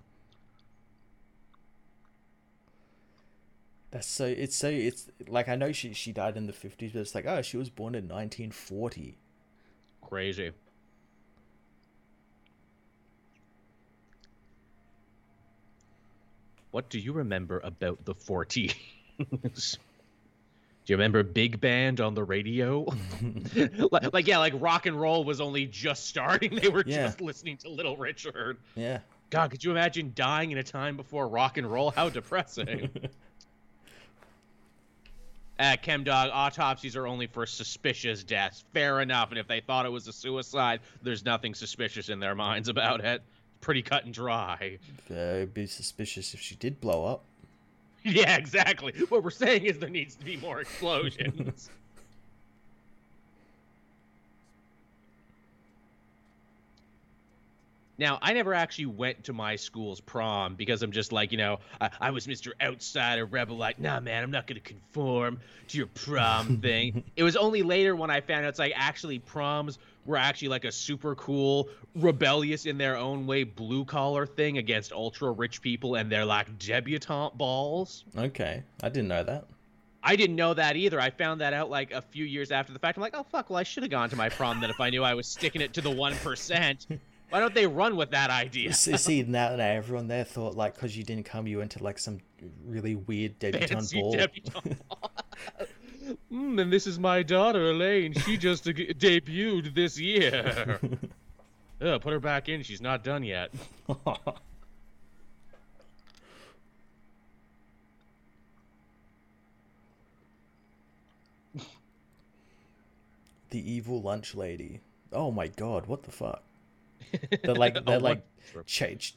[SPEAKER 2] That's so. It's so. It's like I know she she died in the fifties, but it's like oh, she was born in nineteen forty.
[SPEAKER 1] Crazy. What do you remember about the 40s? Do you remember Big Band on the radio? like, like, yeah, like rock and roll was only just starting. They were yeah. just listening to Little Richard.
[SPEAKER 2] Yeah.
[SPEAKER 1] God, could you imagine dying in a time before rock and roll? How depressing. At ChemDog, autopsies are only for suspicious deaths. Fair enough. And if they thought it was a suicide, there's nothing suspicious in their minds about it. Pretty cut and dry.
[SPEAKER 2] Uh, it'd be suspicious if she did blow up.
[SPEAKER 1] Yeah, exactly. What we're saying is there needs to be more explosions. Now, I never actually went to my school's prom because I'm just like, you know, I, I was Mr. Outsider Rebel, like, nah, man, I'm not going to conform to your prom thing. it was only later when I found out it's like actually proms were actually like a super cool, rebellious in their own way blue collar thing against ultra rich people and their like debutante balls.
[SPEAKER 2] Okay. I didn't know that.
[SPEAKER 1] I didn't know that either. I found that out like a few years after the fact. I'm like, oh fuck, well I should have gone to my prom then if I knew I was sticking it to the one percent. Why don't they run with that idea?
[SPEAKER 2] See, now, now everyone there thought like because you didn't come, you went to like some really weird debutante ball. Debutante
[SPEAKER 1] mm, and this is my daughter Elaine. She just debuted this year. Ugh, put her back in. She's not done yet.
[SPEAKER 2] the evil lunch lady. Oh my god, what the fuck? That like oh, that like changed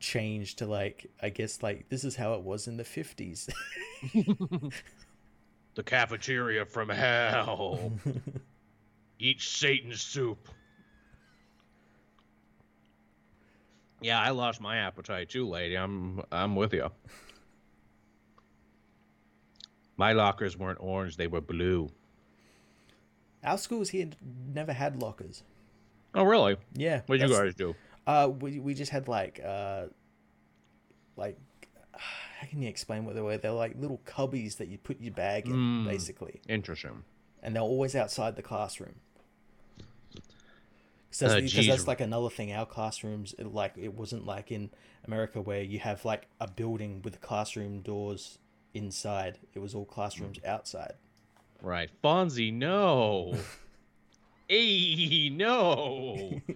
[SPEAKER 2] changed to like I guess like this is how it was in the fifties.
[SPEAKER 1] the cafeteria from hell. Eat Satan's soup. Yeah, I lost my appetite too, lady. I'm I'm with you. My lockers weren't orange; they were blue.
[SPEAKER 2] Our schools here never had lockers.
[SPEAKER 1] Oh, really?
[SPEAKER 2] Yeah.
[SPEAKER 1] What did you guys do?
[SPEAKER 2] Uh, we we just had like uh, like how can you explain what they were? They're like little cubbies that you put your bag in, mm, basically.
[SPEAKER 1] Interesting.
[SPEAKER 2] And they're always outside the classroom. Because that's, uh, that's, like another thing. Our classrooms, it, like it wasn't like in America where you have like a building with classroom doors inside. It was all classrooms mm. outside.
[SPEAKER 1] Right, Fonzie, no. Hey, no.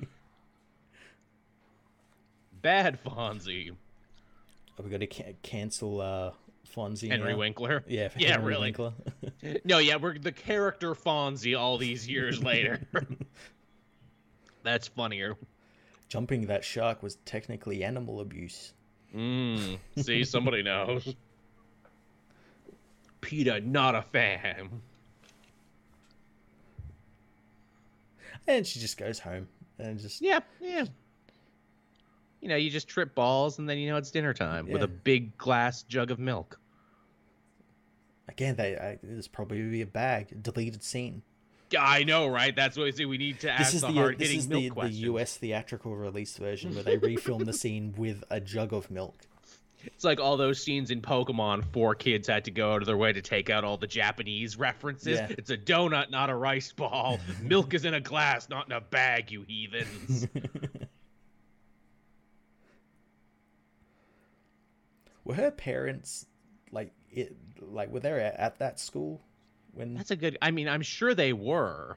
[SPEAKER 1] Bad Fonzie.
[SPEAKER 2] Are we going to ca- cancel uh, Fonzie?
[SPEAKER 1] Henry
[SPEAKER 2] now?
[SPEAKER 1] Winkler?
[SPEAKER 2] Yeah,
[SPEAKER 1] yeah, Henry really. Winkler. no, yeah, we're the character Fonzie all these years later. That's funnier.
[SPEAKER 2] Jumping that shark was technically animal abuse.
[SPEAKER 1] Mm, see, somebody knows. Peter, not a fan.
[SPEAKER 2] And she just goes home and just
[SPEAKER 1] yeah, yeah. You know, you just trip balls, and then you know it's dinner time yeah. with a big glass jug of milk.
[SPEAKER 2] Again, they I, this probably be a bag deleted scene.
[SPEAKER 1] Yeah, I know, right? That's what we say. We need to ask the, the hard hitting milk
[SPEAKER 2] the, the U.S. theatrical release version where they refilm the scene with a jug of milk.
[SPEAKER 1] It's like all those scenes in Pokemon. 4Kids had to go out of their way to take out all the Japanese references. Yeah. It's a donut, not a rice ball. Milk is in a glass, not in a bag, you heathens.
[SPEAKER 2] were her parents like it? Like were they at that school when?
[SPEAKER 1] That's a good. I mean, I'm sure they were.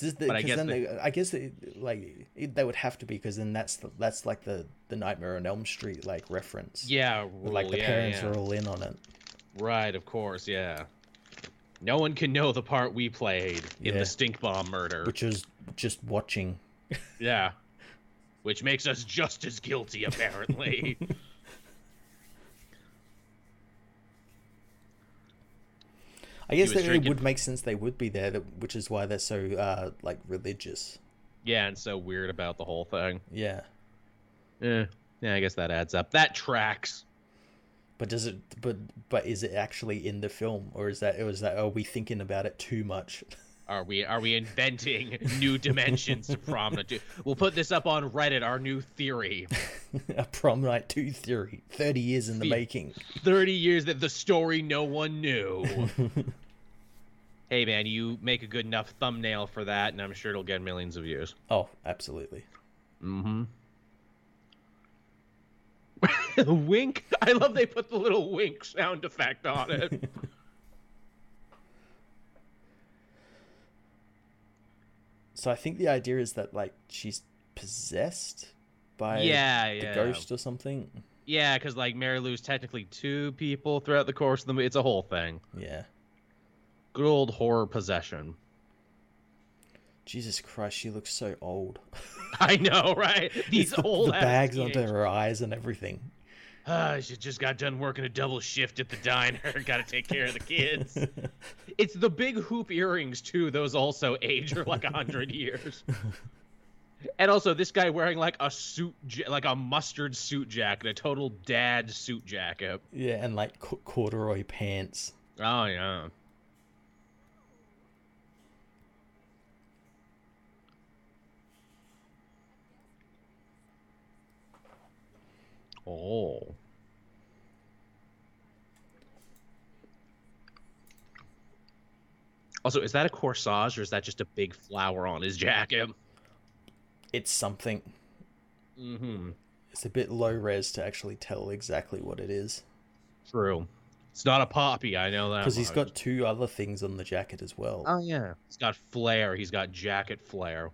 [SPEAKER 2] Cause the, I guess, then they, I guess they, like it, they would have to be because then that's the, that's like the the Nightmare on Elm Street like reference.
[SPEAKER 1] Yeah,
[SPEAKER 2] like the
[SPEAKER 1] yeah,
[SPEAKER 2] parents
[SPEAKER 1] yeah.
[SPEAKER 2] are all in on it.
[SPEAKER 1] Right, of course, yeah. No one can know the part we played in yeah. the stink bomb murder,
[SPEAKER 2] which is just watching.
[SPEAKER 1] yeah, which makes us just as guilty, apparently.
[SPEAKER 2] I guess that it would make sense they would be there, which is why they're so uh, like religious.
[SPEAKER 1] Yeah, and so weird about the whole thing.
[SPEAKER 2] Yeah.
[SPEAKER 1] Yeah. Yeah, I guess that adds up. That tracks.
[SPEAKER 2] But does it? But but is it actually in the film, or is that? Or is that? Are we thinking about it too much?
[SPEAKER 1] Are we are we inventing new dimensions to prom night? We'll put this up on Reddit. Our new theory.
[SPEAKER 2] a prom night two theory. Thirty years in the, the making.
[SPEAKER 1] Thirty years that the story no one knew. Hey man, you make a good enough thumbnail for that, and I'm sure it'll get millions of views.
[SPEAKER 2] Oh, absolutely.
[SPEAKER 1] Mm-hmm. wink. I love they put the little wink sound effect on it.
[SPEAKER 2] so I think the idea is that like she's possessed by
[SPEAKER 1] yeah,
[SPEAKER 2] the
[SPEAKER 1] yeah.
[SPEAKER 2] ghost or something.
[SPEAKER 1] Yeah, because like Mary Lou's technically two people throughout the course of the movie. It's a whole thing.
[SPEAKER 2] Yeah.
[SPEAKER 1] Good old horror possession.
[SPEAKER 2] Jesus Christ, she looks so old.
[SPEAKER 1] I know, right? These
[SPEAKER 2] the,
[SPEAKER 1] old
[SPEAKER 2] the bags under her eyes and everything.
[SPEAKER 1] Uh, she just got done working a double shift at the diner. got to take care of the kids. it's the big hoop earrings too. Those also age her like a hundred years. And also, this guy wearing like a suit, like a mustard suit jacket, a total dad suit jacket.
[SPEAKER 2] Yeah, and like corduroy pants.
[SPEAKER 1] Oh yeah. Oh. Also, is that a corsage or is that just a big flower on his jacket?
[SPEAKER 2] It's something.
[SPEAKER 1] Mm-hmm.
[SPEAKER 2] It's a bit low res to actually tell exactly what it is.
[SPEAKER 1] True. It's not a poppy, I know that.
[SPEAKER 2] Because he's got two other things on the jacket as well.
[SPEAKER 1] Oh yeah. He's got flare. He's got jacket flare.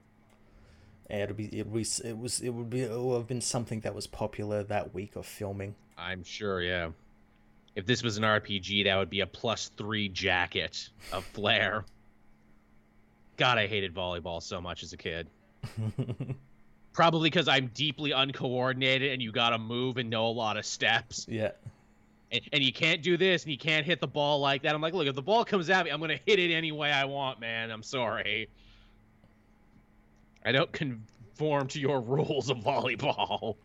[SPEAKER 2] It'll be it'll be it was it would be it would have been something that was popular that week of filming.
[SPEAKER 1] I'm sure, yeah. If this was an RPG, that would be a plus three jacket of flair. God, I hated volleyball so much as a kid. Probably because I'm deeply uncoordinated and you gotta move and know a lot of steps.
[SPEAKER 2] Yeah.
[SPEAKER 1] And, and, you can't do this and you can't hit the ball like that. I'm like, look, if the ball comes at me, I'm gonna hit it any way I want, man. I'm sorry. I don't conform to your rules of volleyball.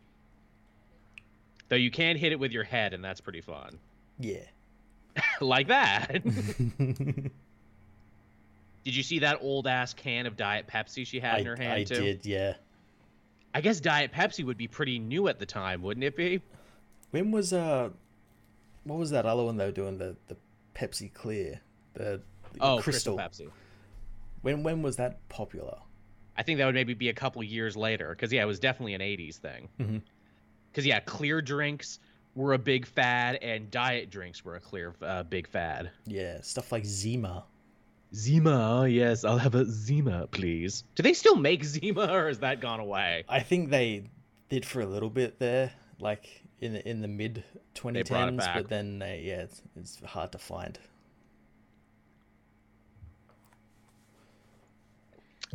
[SPEAKER 1] Though you can hit it with your head, and that's pretty fun.
[SPEAKER 2] Yeah.
[SPEAKER 1] like that. Did you see that old ass can of Diet Pepsi she had
[SPEAKER 2] I,
[SPEAKER 1] in her hand
[SPEAKER 2] I
[SPEAKER 1] too?
[SPEAKER 2] did, yeah.
[SPEAKER 1] I guess Diet Pepsi would be pretty new at the time, wouldn't it be?
[SPEAKER 2] When was uh what was that other one they were doing the the Pepsi Clear? The, the
[SPEAKER 1] oh, Crystal. Crystal Pepsi.
[SPEAKER 2] When when was that popular?
[SPEAKER 1] I think that would maybe be a couple years later because yeah, it was definitely an '80s thing. Because
[SPEAKER 2] mm-hmm.
[SPEAKER 1] yeah, clear drinks were a big fad, and diet drinks were a clear uh, big fad.
[SPEAKER 2] Yeah, stuff like Zima.
[SPEAKER 1] Zima, yes, I'll have a Zima, please. Do they still make Zima, or has that gone away?
[SPEAKER 2] I think they did for a little bit there, like in the, in the mid 2010s, but then they, yeah, it's, it's hard to find.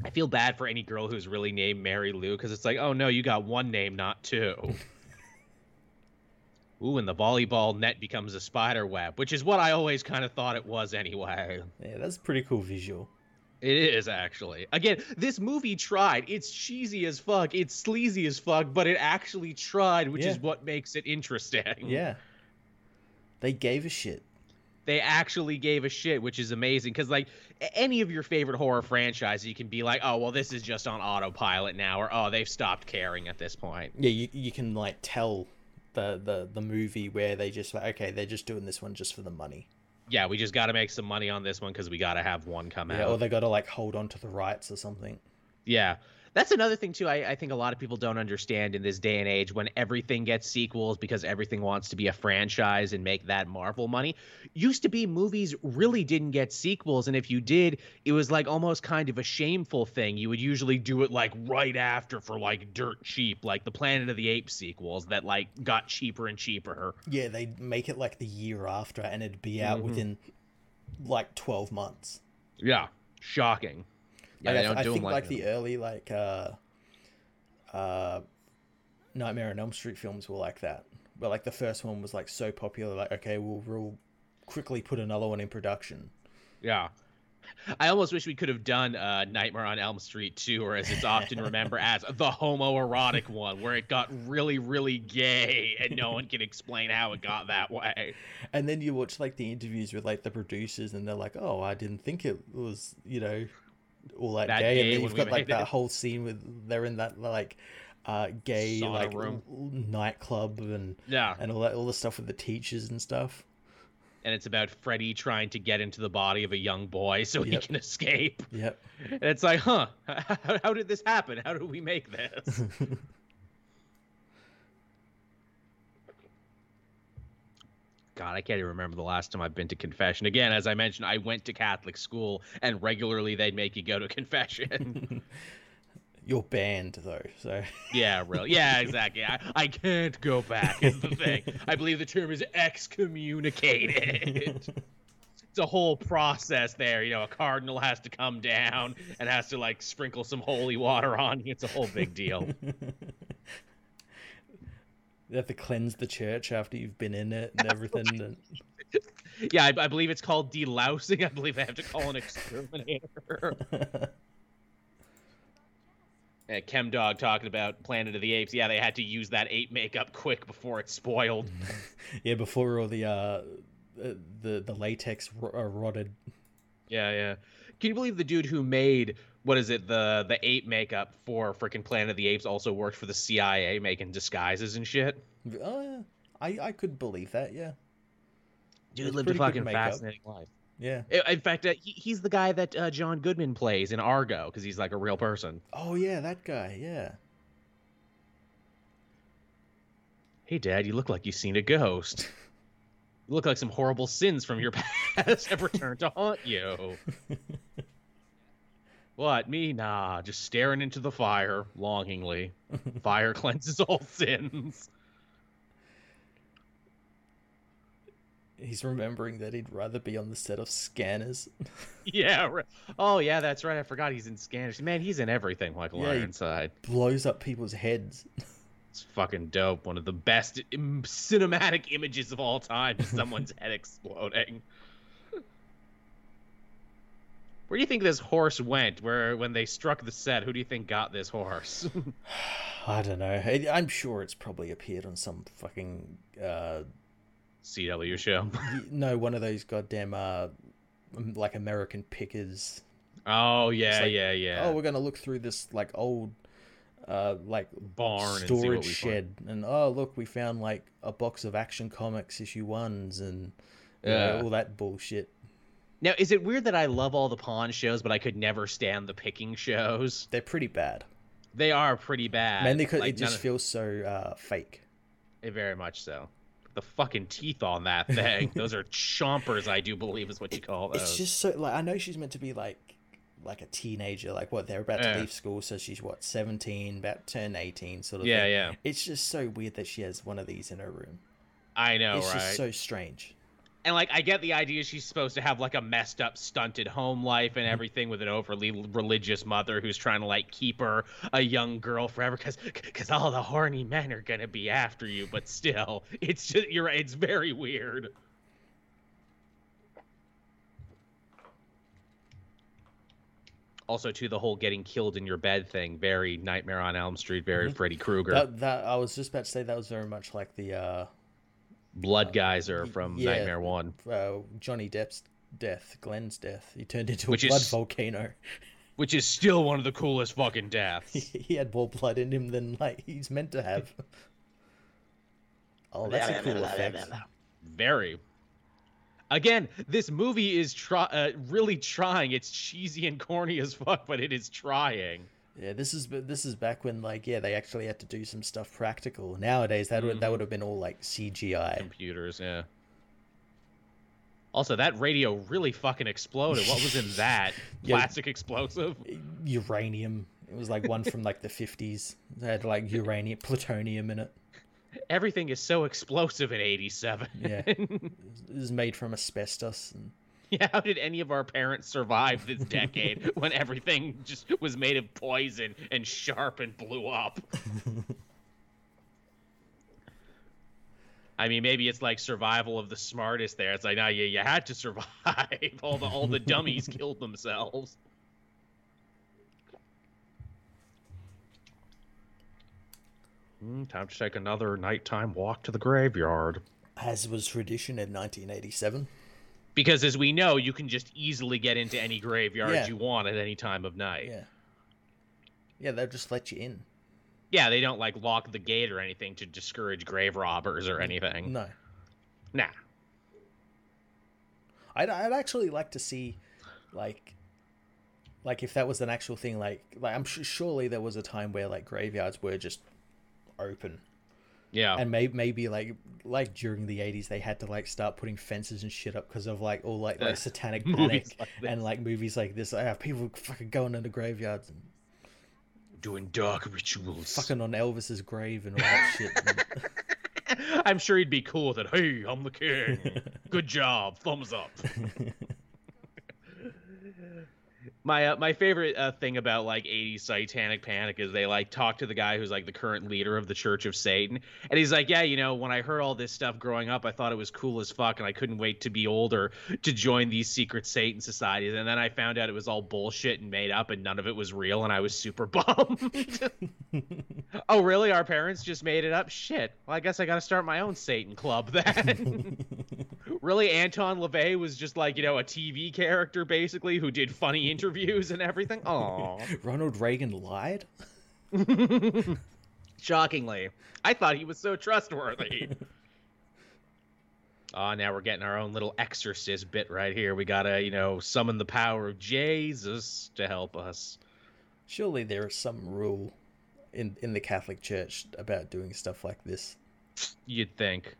[SPEAKER 1] I feel bad for any girl who's really named Mary Lou because it's like, oh no, you got one name, not two. Ooh, and the volleyball net becomes a spider web, which is what I always kind of thought it was anyway.
[SPEAKER 2] Yeah, that's pretty cool visual.
[SPEAKER 1] It is actually. Again, this movie tried. It's cheesy as fuck. It's sleazy as fuck, but it actually tried, which yeah. is what makes it interesting.
[SPEAKER 2] Yeah. They gave a shit
[SPEAKER 1] they actually gave a shit, which is amazing. Because like any of your favorite horror franchises, you can be like, oh well, this is just on autopilot now, or oh they've stopped caring at this point.
[SPEAKER 2] Yeah, you you can like tell the the the movie where they just like, okay, they're just doing this one just for the money.
[SPEAKER 1] Yeah, we just got to make some money on this one because we got to have one come
[SPEAKER 2] yeah,
[SPEAKER 1] out.
[SPEAKER 2] or they got to like hold on to the rights or something.
[SPEAKER 1] Yeah, that's another thing too. I, I, think a lot of people don't understand in this day and age when everything gets sequels because everything wants to be a franchise and make that Marvel money. Used to be movies really didn't get sequels, and if you did, it was like almost kind of a shameful thing. You would usually do it like right after for like dirt cheap, like the Planet of the Apes sequels that like got cheaper and cheaper.
[SPEAKER 2] Yeah, they'd make it like the year after, and it'd be out mm-hmm. within like twelve months.
[SPEAKER 1] Yeah, shocking.
[SPEAKER 2] Yeah, like, I, I think like, like the early like uh, uh, Nightmare on Elm Street films were like that. But like the first one was like so popular, like okay, we'll we'll quickly put another one in production.
[SPEAKER 1] Yeah. I almost wish we could have done uh, Nightmare on Elm Street 2, or as it's often remembered as the homoerotic one, where it got really, really gay, and no one can explain how it got that way.
[SPEAKER 2] And then you watch like the interviews with like the producers, and they're like, "Oh, I didn't think it was, you know, all that, that gay." gay. And then you've got like that whole scene with they're in that like uh, gay Sauna like room. nightclub and
[SPEAKER 1] yeah,
[SPEAKER 2] and all that all the stuff with the teachers and stuff.
[SPEAKER 1] And it's about Freddy trying to get into the body of a young boy so yep. he can escape.
[SPEAKER 2] Yep.
[SPEAKER 1] And it's like, huh? How did this happen? How did we make this? God, I can't even remember the last time I've been to confession. Again, as I mentioned, I went to Catholic school, and regularly they'd make you go to confession.
[SPEAKER 2] you're banned though. So
[SPEAKER 1] yeah, really, yeah, exactly. I, I can't go back. Is the thing. I believe the term is excommunicated. it's a whole process there. You know, a cardinal has to come down and has to like sprinkle some holy water on you. It's a whole big deal.
[SPEAKER 2] You have to cleanse the church after you've been in it and everything.
[SPEAKER 1] yeah, I, I believe it's called delousing. I believe they have to call an exterminator uh, Chem Dog talking about Planet of the Apes. Yeah, they had to use that ape makeup quick before it spoiled.
[SPEAKER 2] yeah, before all the uh, uh the the latex r- uh, rotted.
[SPEAKER 1] Yeah, yeah. Can you believe the dude who made what is it the the ape makeup for freaking Planet of the Apes also worked for the CIA making disguises and shit?
[SPEAKER 2] Oh yeah, I I could believe that. Yeah.
[SPEAKER 1] Dude lived a fucking fascinating life.
[SPEAKER 2] Yeah.
[SPEAKER 1] In fact, uh, he, he's the guy that uh, John Goodman plays in Argo because he's like a real person.
[SPEAKER 2] Oh yeah, that guy. Yeah.
[SPEAKER 1] Hey, Dad, you look like you've seen a ghost. you look like some horrible sins from your past have returned to haunt you. what? Me? Nah, just staring into the fire longingly. Fire cleanses all sins.
[SPEAKER 2] he's remembering that he'd rather be on the set of Scanners.
[SPEAKER 1] yeah. Oh, yeah, that's right. I forgot he's in Scanners. Man, he's in everything, Michael yeah, Ironside.
[SPEAKER 2] Blows up people's heads.
[SPEAKER 1] It's fucking dope. One of the best cinematic images of all time someone's head exploding. Where do you think this horse went? Where when they struck the set, who do you think got this horse?
[SPEAKER 2] I don't know. I'm sure it's probably appeared on some fucking uh,
[SPEAKER 1] CW show.
[SPEAKER 2] no, one of those goddamn uh, like American pickers.
[SPEAKER 1] Oh yeah, like, yeah, yeah.
[SPEAKER 2] Oh, we're gonna look through this like old, uh, like barn storage shed, find. and oh look, we found like a box of Action Comics issue ones and yeah, know, all that bullshit.
[SPEAKER 1] Now, is it weird that I love all the pawn shows, but I could never stand the picking shows?
[SPEAKER 2] They're pretty bad.
[SPEAKER 1] They are pretty bad.
[SPEAKER 2] Mainly because like, it just of... feels so uh, fake.
[SPEAKER 1] It very much so the fucking teeth on that thing. those are chompers, I do believe is what you call those.
[SPEAKER 2] It's just so like I know she's meant to be like like a teenager, like what they're about to leave school, so she's what seventeen, about to turn eighteen, sort of.
[SPEAKER 1] Yeah,
[SPEAKER 2] thing.
[SPEAKER 1] yeah.
[SPEAKER 2] It's just so weird that she has one of these in her room.
[SPEAKER 1] I know,
[SPEAKER 2] it's
[SPEAKER 1] right?
[SPEAKER 2] It's just so strange
[SPEAKER 1] and like I get the idea she's supposed to have like a messed up, stunted home life and mm-hmm. everything with an overly religious mother who's trying to like keep her a young girl forever because because all the horny men are gonna be after you. But still, it's just you're right. It's very weird. Also, to the whole getting killed in your bed thing, very Nightmare on Elm Street, very mm-hmm. Freddy Krueger.
[SPEAKER 2] That, that I was just about to say that was very much like the uh,
[SPEAKER 1] Blood Geyser from yeah, Nightmare One.
[SPEAKER 2] Uh, Johnny Depp's death, Glen's death. He turned into which a blood is, volcano.
[SPEAKER 1] Which is still one of the coolest fucking deaths.
[SPEAKER 2] he had more blood in him than like he's meant to have. oh, that's a cool effect.
[SPEAKER 1] Very. Again, this movie is try- uh, really trying. It's cheesy and corny as fuck, but it is trying.
[SPEAKER 2] Yeah, this is this is back when like yeah they actually had to do some stuff practical. Nowadays that would mm. that would have been all like CGI
[SPEAKER 1] computers. Yeah. Also, that radio really fucking exploded. What was in that yeah, plastic explosive?
[SPEAKER 2] Uranium. It was like one from like the fifties. It had like uranium, plutonium in it.
[SPEAKER 1] Everything is so explosive in '87.
[SPEAKER 2] yeah, it was made from asbestos. And...
[SPEAKER 1] Yeah, how did any of our parents survive this decade when everything just was made of poison and sharp and blew up? I mean, maybe it's like survival of the smartest. There, it's like, now you you had to survive. all the all the dummies killed themselves. Mm, time to take another nighttime walk to the graveyard.
[SPEAKER 2] As was tradition in 1987.
[SPEAKER 1] Because as we know, you can just easily get into any graveyard yeah. you want at any time of night.
[SPEAKER 2] Yeah. Yeah, they'll just let you in.
[SPEAKER 1] Yeah, they don't like lock the gate or anything to discourage grave robbers or anything.
[SPEAKER 2] No.
[SPEAKER 1] Nah.
[SPEAKER 2] I'd, I'd actually like to see, like, like if that was an actual thing. Like, like I'm sure surely there was a time where like graveyards were just open.
[SPEAKER 1] Yeah.
[SPEAKER 2] And maybe maybe like like during the 80s they had to like start putting fences and shit up because of like all like like satanic panic like and like movies like this. I have people fucking going into graveyards and
[SPEAKER 1] doing dark rituals.
[SPEAKER 2] Fucking on Elvis's grave and all that shit.
[SPEAKER 1] I'm sure he'd be cool with it. Hey, I'm the king. Good job. Thumbs up. My uh, my favorite uh, thing about like 80s satanic panic is they like talk to the guy who's like the current leader of the church of satan and he's like yeah you know when i heard all this stuff growing up i thought it was cool as fuck and i couldn't wait to be older to join these secret satan societies and then i found out it was all bullshit and made up and none of it was real and i was super bummed. Oh really? Our parents just made it up? Shit. Well i guess i gotta start my own satan club then really anton lavey was just like you know a tv character basically who did funny interviews and everything. Oh,
[SPEAKER 2] Ronald Reagan lied.
[SPEAKER 1] Shockingly, I thought he was so trustworthy. Oh, now we're getting our own little exorcist bit right here. We gotta, you know, summon the power of Jesus to help us.
[SPEAKER 2] Surely there is some rule in in the Catholic Church about doing stuff like this.
[SPEAKER 1] You'd think.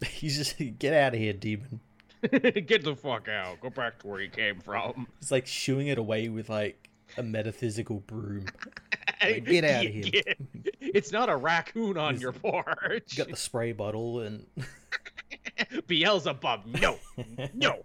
[SPEAKER 2] You just get out of here, demon.
[SPEAKER 1] Get the fuck out. Go back to where you came from.
[SPEAKER 2] It's like shooing it away with like a metaphysical broom. Like, get out of here.
[SPEAKER 1] It's not a raccoon on your porch.
[SPEAKER 2] Got the spray bottle and
[SPEAKER 1] Beelzebub. No. No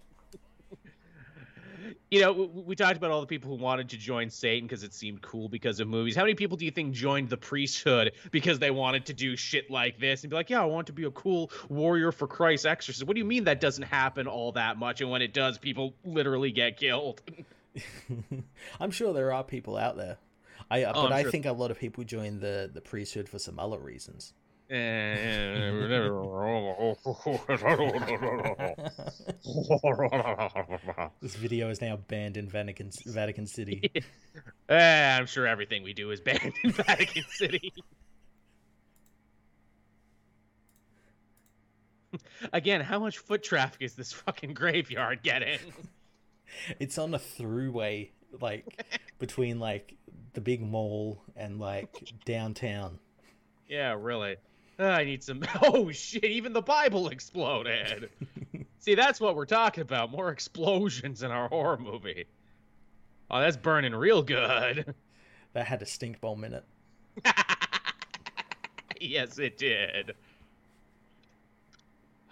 [SPEAKER 1] you know, we talked about all the people who wanted to join Satan because it seemed cool because of movies. How many people do you think joined the priesthood because they wanted to do shit like this and be like, yeah, I want to be a cool warrior for Christ exorcist? What do you mean that doesn't happen all that much? And when it does, people literally get killed.
[SPEAKER 2] I'm sure there are people out there. I, uh, oh, but I think a lot of people join the, the priesthood for some other reasons. This video is now banned in Vatican Vatican City.
[SPEAKER 1] uh, I'm sure everything we do is banned in Vatican City. Again, how much foot traffic is this fucking graveyard getting?
[SPEAKER 2] It's on a throughway, like between like the big mall and like downtown.
[SPEAKER 1] Yeah, really. Uh, I need some. Oh shit! Even the Bible exploded. See, that's what we're talking about. More explosions in our horror movie. Oh, that's burning real good.
[SPEAKER 2] That had a stink bomb in it.
[SPEAKER 1] yes, it did.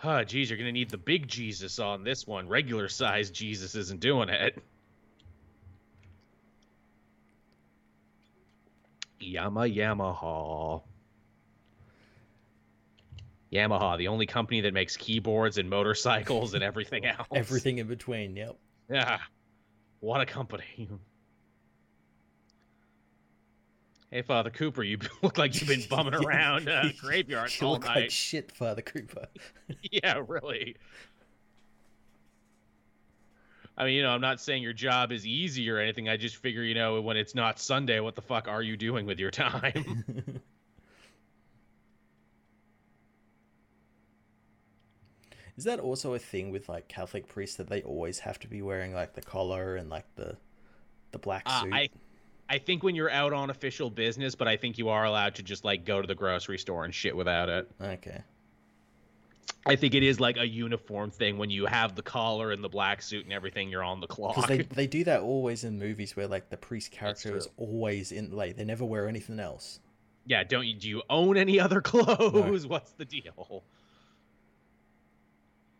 [SPEAKER 1] Oh, geez, you're gonna need the big Jesus on this one. Regular size Jesus isn't doing it. Yama Yamaha. Yamaha, the only company that makes keyboards and motorcycles and everything else.
[SPEAKER 2] Everything in between, yep.
[SPEAKER 1] Yeah. What a company. Hey, Father Cooper, you look like you've been bumming around uh, graveyards
[SPEAKER 2] you
[SPEAKER 1] all
[SPEAKER 2] look
[SPEAKER 1] night.
[SPEAKER 2] Like shit, Father Cooper.
[SPEAKER 1] yeah, really. I mean, you know, I'm not saying your job is easy or anything. I just figure, you know, when it's not Sunday, what the fuck are you doing with your time?
[SPEAKER 2] Is that also a thing with like Catholic priests that they always have to be wearing like the collar and like the the black uh, suit?
[SPEAKER 1] Uh, I I think when you're out on official business, but I think you are allowed to just like go to the grocery store and shit without it.
[SPEAKER 2] Okay.
[SPEAKER 1] I think it is like a uniform thing when you have the collar and the black suit and everything. You're on the clock.
[SPEAKER 2] Because they they do that always in movies where like the priest character is always in like they never wear anything else.
[SPEAKER 1] Yeah, don't you? Do you own any other clothes? No. What's the deal?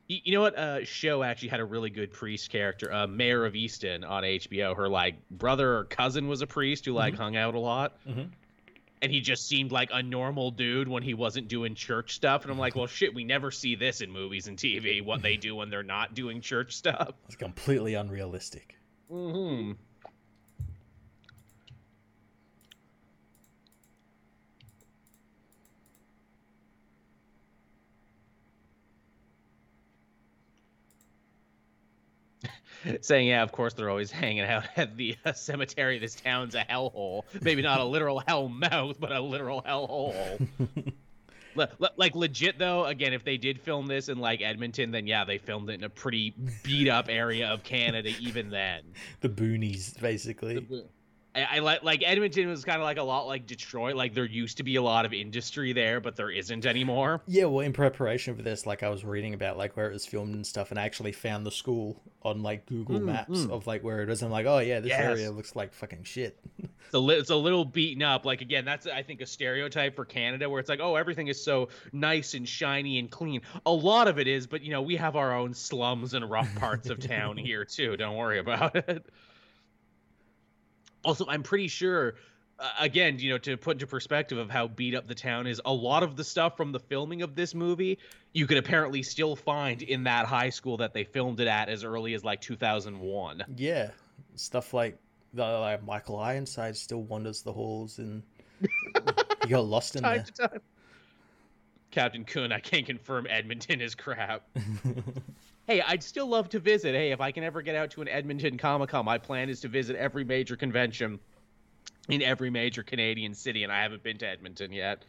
[SPEAKER 1] You know what? Uh, show actually had a really good priest character, uh, Mare of Easttown on HBO. Her like brother or cousin was a priest who like mm-hmm. hung out a lot, mm-hmm. and he just seemed like a normal dude when he wasn't doing church stuff. And I'm like, well, shit, we never see this in movies and TV. What they do when they're not doing church stuff.
[SPEAKER 2] It's completely unrealistic.
[SPEAKER 1] Hmm. Saying, yeah, of course they're always hanging out at the uh, cemetery. This town's a hellhole. Maybe not a literal hell mouth, but a literal hellhole. like legit though, again, if they did film this in like Edmonton, then yeah, they filmed it in a pretty beat up area of Canada. Even then,
[SPEAKER 2] the boonies, basically.
[SPEAKER 1] The, I, I like like Edmonton was kind of like a lot like Detroit. Like there used to be a lot of industry there, but there isn't anymore.
[SPEAKER 2] Yeah, well, in preparation for this, like I was reading about like where it was filmed and stuff, and I actually found the school on like Google mm, Maps mm. of like where it is. I'm like, oh yeah, this yes. area looks like fucking shit.
[SPEAKER 1] it's a li- it's a little beaten up. Like again, that's I think a stereotype for Canada where it's like, oh, everything is so nice and shiny and clean. A lot of it is, but you know, we have our own slums and rough parts of town here too. Don't worry about it. Also, I'm pretty sure uh, again, you know, to put into perspective of how beat up the town is, a lot of the stuff from the filming of this movie you can apparently still find in that high school that they filmed it at as early as like 2001.
[SPEAKER 2] Yeah, stuff like the like Michael Ironside still wanders the halls and you got lost in time there.
[SPEAKER 1] Captain Kuhn, I can't confirm Edmonton is crap. hey, I'd still love to visit. Hey, if I can ever get out to an Edmonton Comic Con, my plan is to visit every major convention in every major Canadian city, and I haven't been to Edmonton yet.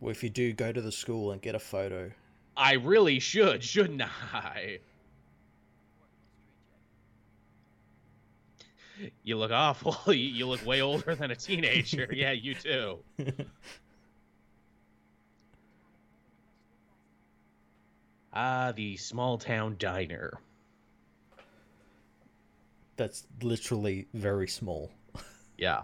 [SPEAKER 2] Well, if you do, go to the school and get a photo.
[SPEAKER 1] I really should, shouldn't I? You look awful. You look way older than a teenager. yeah, you too. Ah, the small town diner.
[SPEAKER 2] That's literally very small.
[SPEAKER 1] yeah.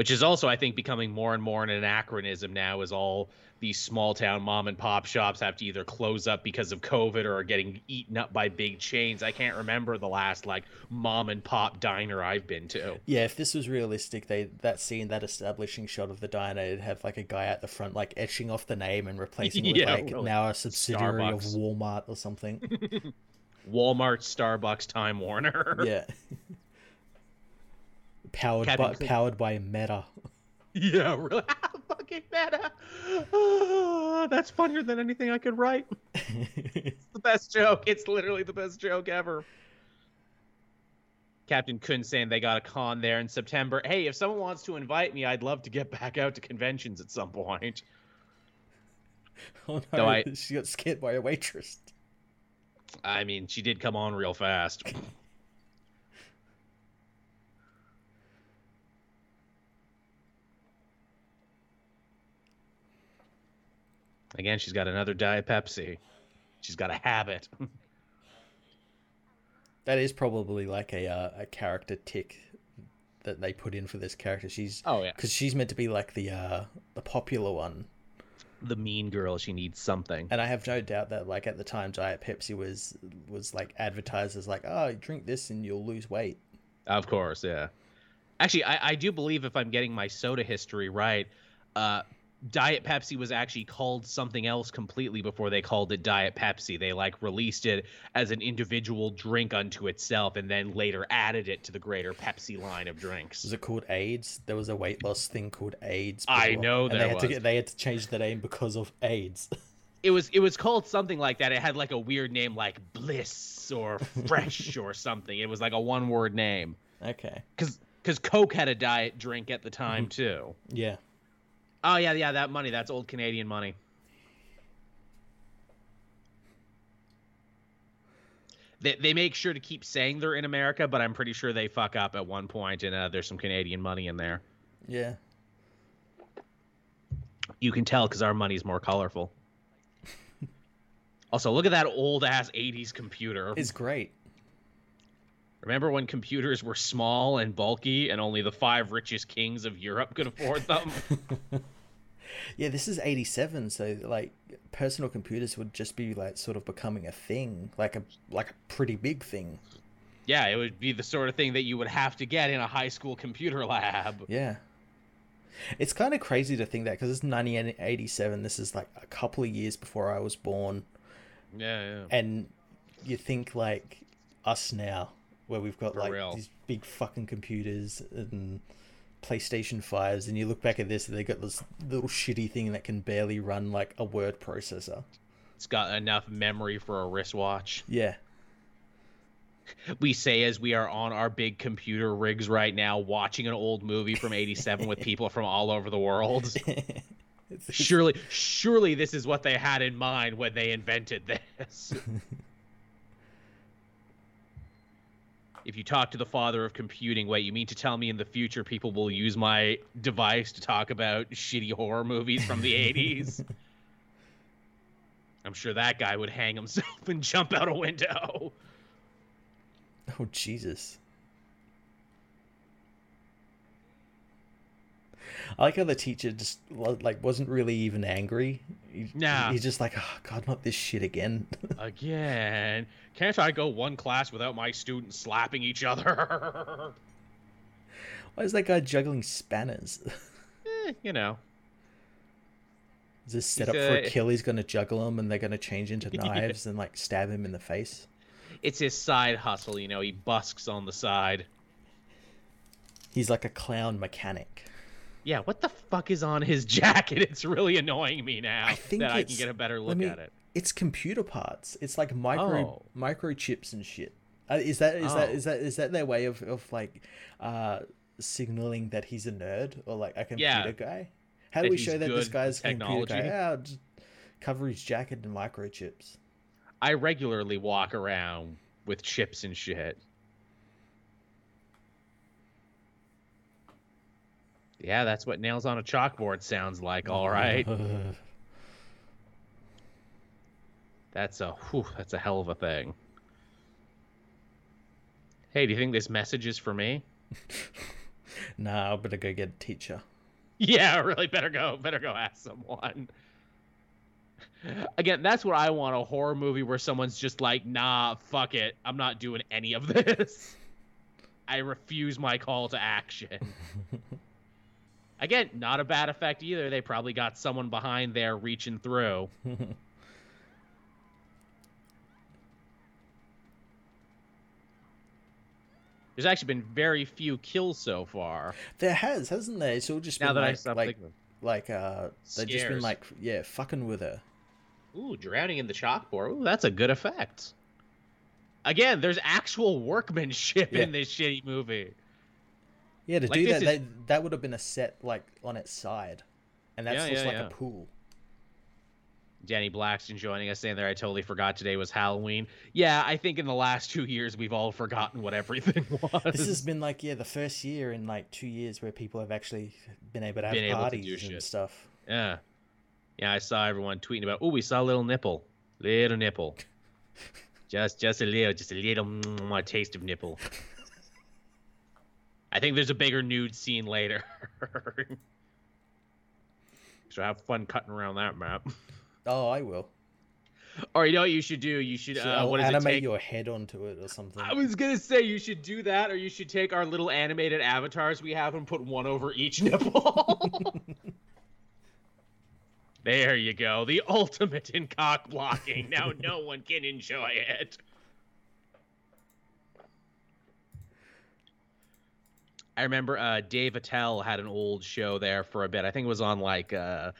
[SPEAKER 1] Which is also, I think, becoming more and more an anachronism now as all these small town mom and pop shops have to either close up because of COVID or are getting eaten up by big chains. I can't remember the last like mom and pop diner I've been to.
[SPEAKER 2] Yeah, if this was realistic, they that scene, that establishing shot of the diner, it'd have like a guy at the front like etching off the name and replacing it with yeah, like really. now a subsidiary Starbucks. of Walmart or something.
[SPEAKER 1] Walmart, Starbucks, Time Warner.
[SPEAKER 2] Yeah. Powered by powered by Meta.
[SPEAKER 1] Yeah, really. Fucking meta. Oh, that's funnier than anything I could write. it's the best joke. It's literally the best joke ever. Captain Kun saying they got a con there in September. Hey, if someone wants to invite me, I'd love to get back out to conventions at some point.
[SPEAKER 2] Oh no, I, she got scared by a waitress.
[SPEAKER 1] I mean, she did come on real fast. Again, she's got another Diet Pepsi. She's got a habit.
[SPEAKER 2] that is probably like a uh, a character tick that they put in for this character. She's
[SPEAKER 1] oh yeah,
[SPEAKER 2] because she's meant to be like the uh, the popular one,
[SPEAKER 1] the mean girl. She needs something.
[SPEAKER 2] And I have no doubt that like at the time, Diet Pepsi was was like advertised as like, oh, drink this and you'll lose weight.
[SPEAKER 1] Of course, yeah. Actually, I, I do believe if I'm getting my soda history right, uh, Diet Pepsi was actually called something else completely before they called it Diet Pepsi. They like released it as an individual drink unto itself and then later added it to the greater Pepsi line of drinks.
[SPEAKER 2] Was it called Ayds? There was a weight loss thing called Ayds.
[SPEAKER 1] Before, I know that
[SPEAKER 2] they had to get, they had to change the name because of AIDS.
[SPEAKER 1] it was it was called something like that. It had like a weird name like Bliss or Fresh or something. It was like a one word name.
[SPEAKER 2] Okay.
[SPEAKER 1] Cuz cuz Coke had a diet drink at the time mm-hmm. too.
[SPEAKER 2] Yeah.
[SPEAKER 1] Oh yeah, yeah, that money. That's old Canadian money. They, they make sure to keep saying they're in America, but I'm pretty sure they fuck up at one point and uh, there's some Canadian money in there.
[SPEAKER 2] Yeah.
[SPEAKER 1] You can tell because our money's more colorful. also, look at that old ass 80s computer.
[SPEAKER 2] It's great.
[SPEAKER 1] Remember when computers were small and bulky and only the five richest kings of Europe could afford them?
[SPEAKER 2] Yeah, this is 87, so like personal computers would just be like sort of becoming a thing, like a like a pretty big thing.
[SPEAKER 1] Yeah, it would be the sort of thing that you would have to get in a high school computer lab.
[SPEAKER 2] Yeah. It's kind of crazy to think that because it's 1987. This is like a couple of years before I was born.
[SPEAKER 1] Yeah, yeah.
[SPEAKER 2] And you think like us now, where we've got
[SPEAKER 1] For
[SPEAKER 2] like
[SPEAKER 1] real.
[SPEAKER 2] these big fucking computers and PlayStation 5s, and you look back at this and they got this little shitty thing that can barely run like a word processor.
[SPEAKER 1] It's got enough memory for a wristwatch.
[SPEAKER 2] Yeah.
[SPEAKER 1] We say as we are on our big computer rigs right now, watching an old movie from '87 with people from all over the world. Surely, surely this is what they had in mind when they invented this. if you talk to the father of computing, wait, you mean to tell me in the future people will use my device to talk about shitty horror movies from the 80s? I'm sure that guy would hang himself and jump out a window.
[SPEAKER 2] Oh Jesus. I like how the teacher just like wasn't really even angry. He,
[SPEAKER 1] Nah.
[SPEAKER 2] he's just like, oh God, not this shit again.
[SPEAKER 1] Again, can't I go one class without my students slapping each other?
[SPEAKER 2] Why is that guy juggling spanners?
[SPEAKER 1] Eh, you know,
[SPEAKER 2] Is this set up for a kill? He's gonna juggle them, and they're gonna change into
[SPEAKER 1] Yeah.
[SPEAKER 2] knives and like stab him in the face.
[SPEAKER 1] it's his side hustle. You know, he busks on the side.
[SPEAKER 2] He's like a clown mechanic.
[SPEAKER 1] Yeah, what the fuck is on his jacket? It's really annoying me now
[SPEAKER 2] I think
[SPEAKER 1] that I can get a better look
[SPEAKER 2] me-
[SPEAKER 1] at it.
[SPEAKER 2] It's computer parts. It's like micro
[SPEAKER 1] Oh.
[SPEAKER 2] microchips and shit. Uh, is that is that
[SPEAKER 1] Oh.
[SPEAKER 2] is that is that their way of of like uh signaling that he's a nerd or like a computer
[SPEAKER 1] Yeah.
[SPEAKER 2] guy? How do
[SPEAKER 1] That
[SPEAKER 2] we show that this guy's a computer guy?
[SPEAKER 1] technology.
[SPEAKER 2] Yeah, just cover his jacket in microchips.
[SPEAKER 1] I regularly walk around with chips and shit. Yeah, that's what nails on a chalkboard sounds like. All right, that's a whew, that's a hell of a thing. Hey, do you think this message is for me?
[SPEAKER 2] nah, I better go get a teacher.
[SPEAKER 1] Yeah, really better go. Better go ask someone. Again, that's what I want a horror movie where someone's just like, nah, fuck it. I'm not doing any of this. I refuse my call to action. Again, not a bad effect either. They probably got someone behind there reaching through. There's actually been very few kills so far.
[SPEAKER 2] There has, hasn't there? It's all just
[SPEAKER 1] Now
[SPEAKER 2] been
[SPEAKER 1] that I
[SPEAKER 2] like,
[SPEAKER 1] stop
[SPEAKER 2] like,
[SPEAKER 1] thinking.
[SPEAKER 2] like uh, they've just been like, yeah, fucking with her.
[SPEAKER 1] Ooh, drowning in the chalkboard. Ooh, that's a good effect. Again, there's actual workmanship
[SPEAKER 2] Yeah.
[SPEAKER 1] in this shitty movie.
[SPEAKER 2] Yeah, to
[SPEAKER 1] Like,
[SPEAKER 2] do that,
[SPEAKER 1] is-
[SPEAKER 2] they, that would have been a set like on its side, and that's
[SPEAKER 1] Yeah,
[SPEAKER 2] just
[SPEAKER 1] yeah,
[SPEAKER 2] like
[SPEAKER 1] yeah.
[SPEAKER 2] a pool.
[SPEAKER 1] Danny Blackston joining us saying there, I totally forgot today was Halloween. Yeah, I think in the last two years we've all forgotten what everything was.
[SPEAKER 2] This has been like yeah, the first year in like two years where people have actually been able to have
[SPEAKER 1] Been
[SPEAKER 2] parties and stuff.
[SPEAKER 1] Yeah. Yeah, I saw everyone tweeting about, oh, we saw a little nipple. Little nipple. just just a little, just a little mm, taste of nipple. I think there's a bigger nude scene later. so have fun cutting around that map.
[SPEAKER 2] Oh, I will.
[SPEAKER 1] Or you know what you should do? You should,
[SPEAKER 2] So
[SPEAKER 1] uh, what
[SPEAKER 2] animate your head onto it or something.
[SPEAKER 1] I was gonna say you should do that, or you should take our little animated avatars we have and put one over each nipple. there you go, the ultimate in cock blocking. Now no one can enjoy it. I remember uh, Dave Attell had an old show there for a bit. I think it was on like uh,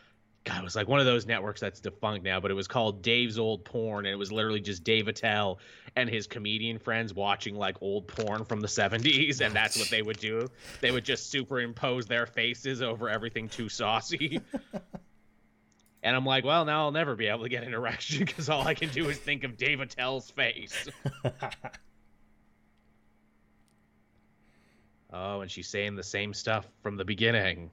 [SPEAKER 1] God, it was like one of those networks that's defunct now, but it was called Dave's Old Porn, and it was literally just Dave Attell and his comedian friends watching like old porn from the 70s, and that's what they would do. They would just superimpose their faces over everything too saucy. and I'm like, well, now I'll never be able to get an erection because all I can do is think of Dave Attell's face. Oh, and she's saying the same stuff from the beginning.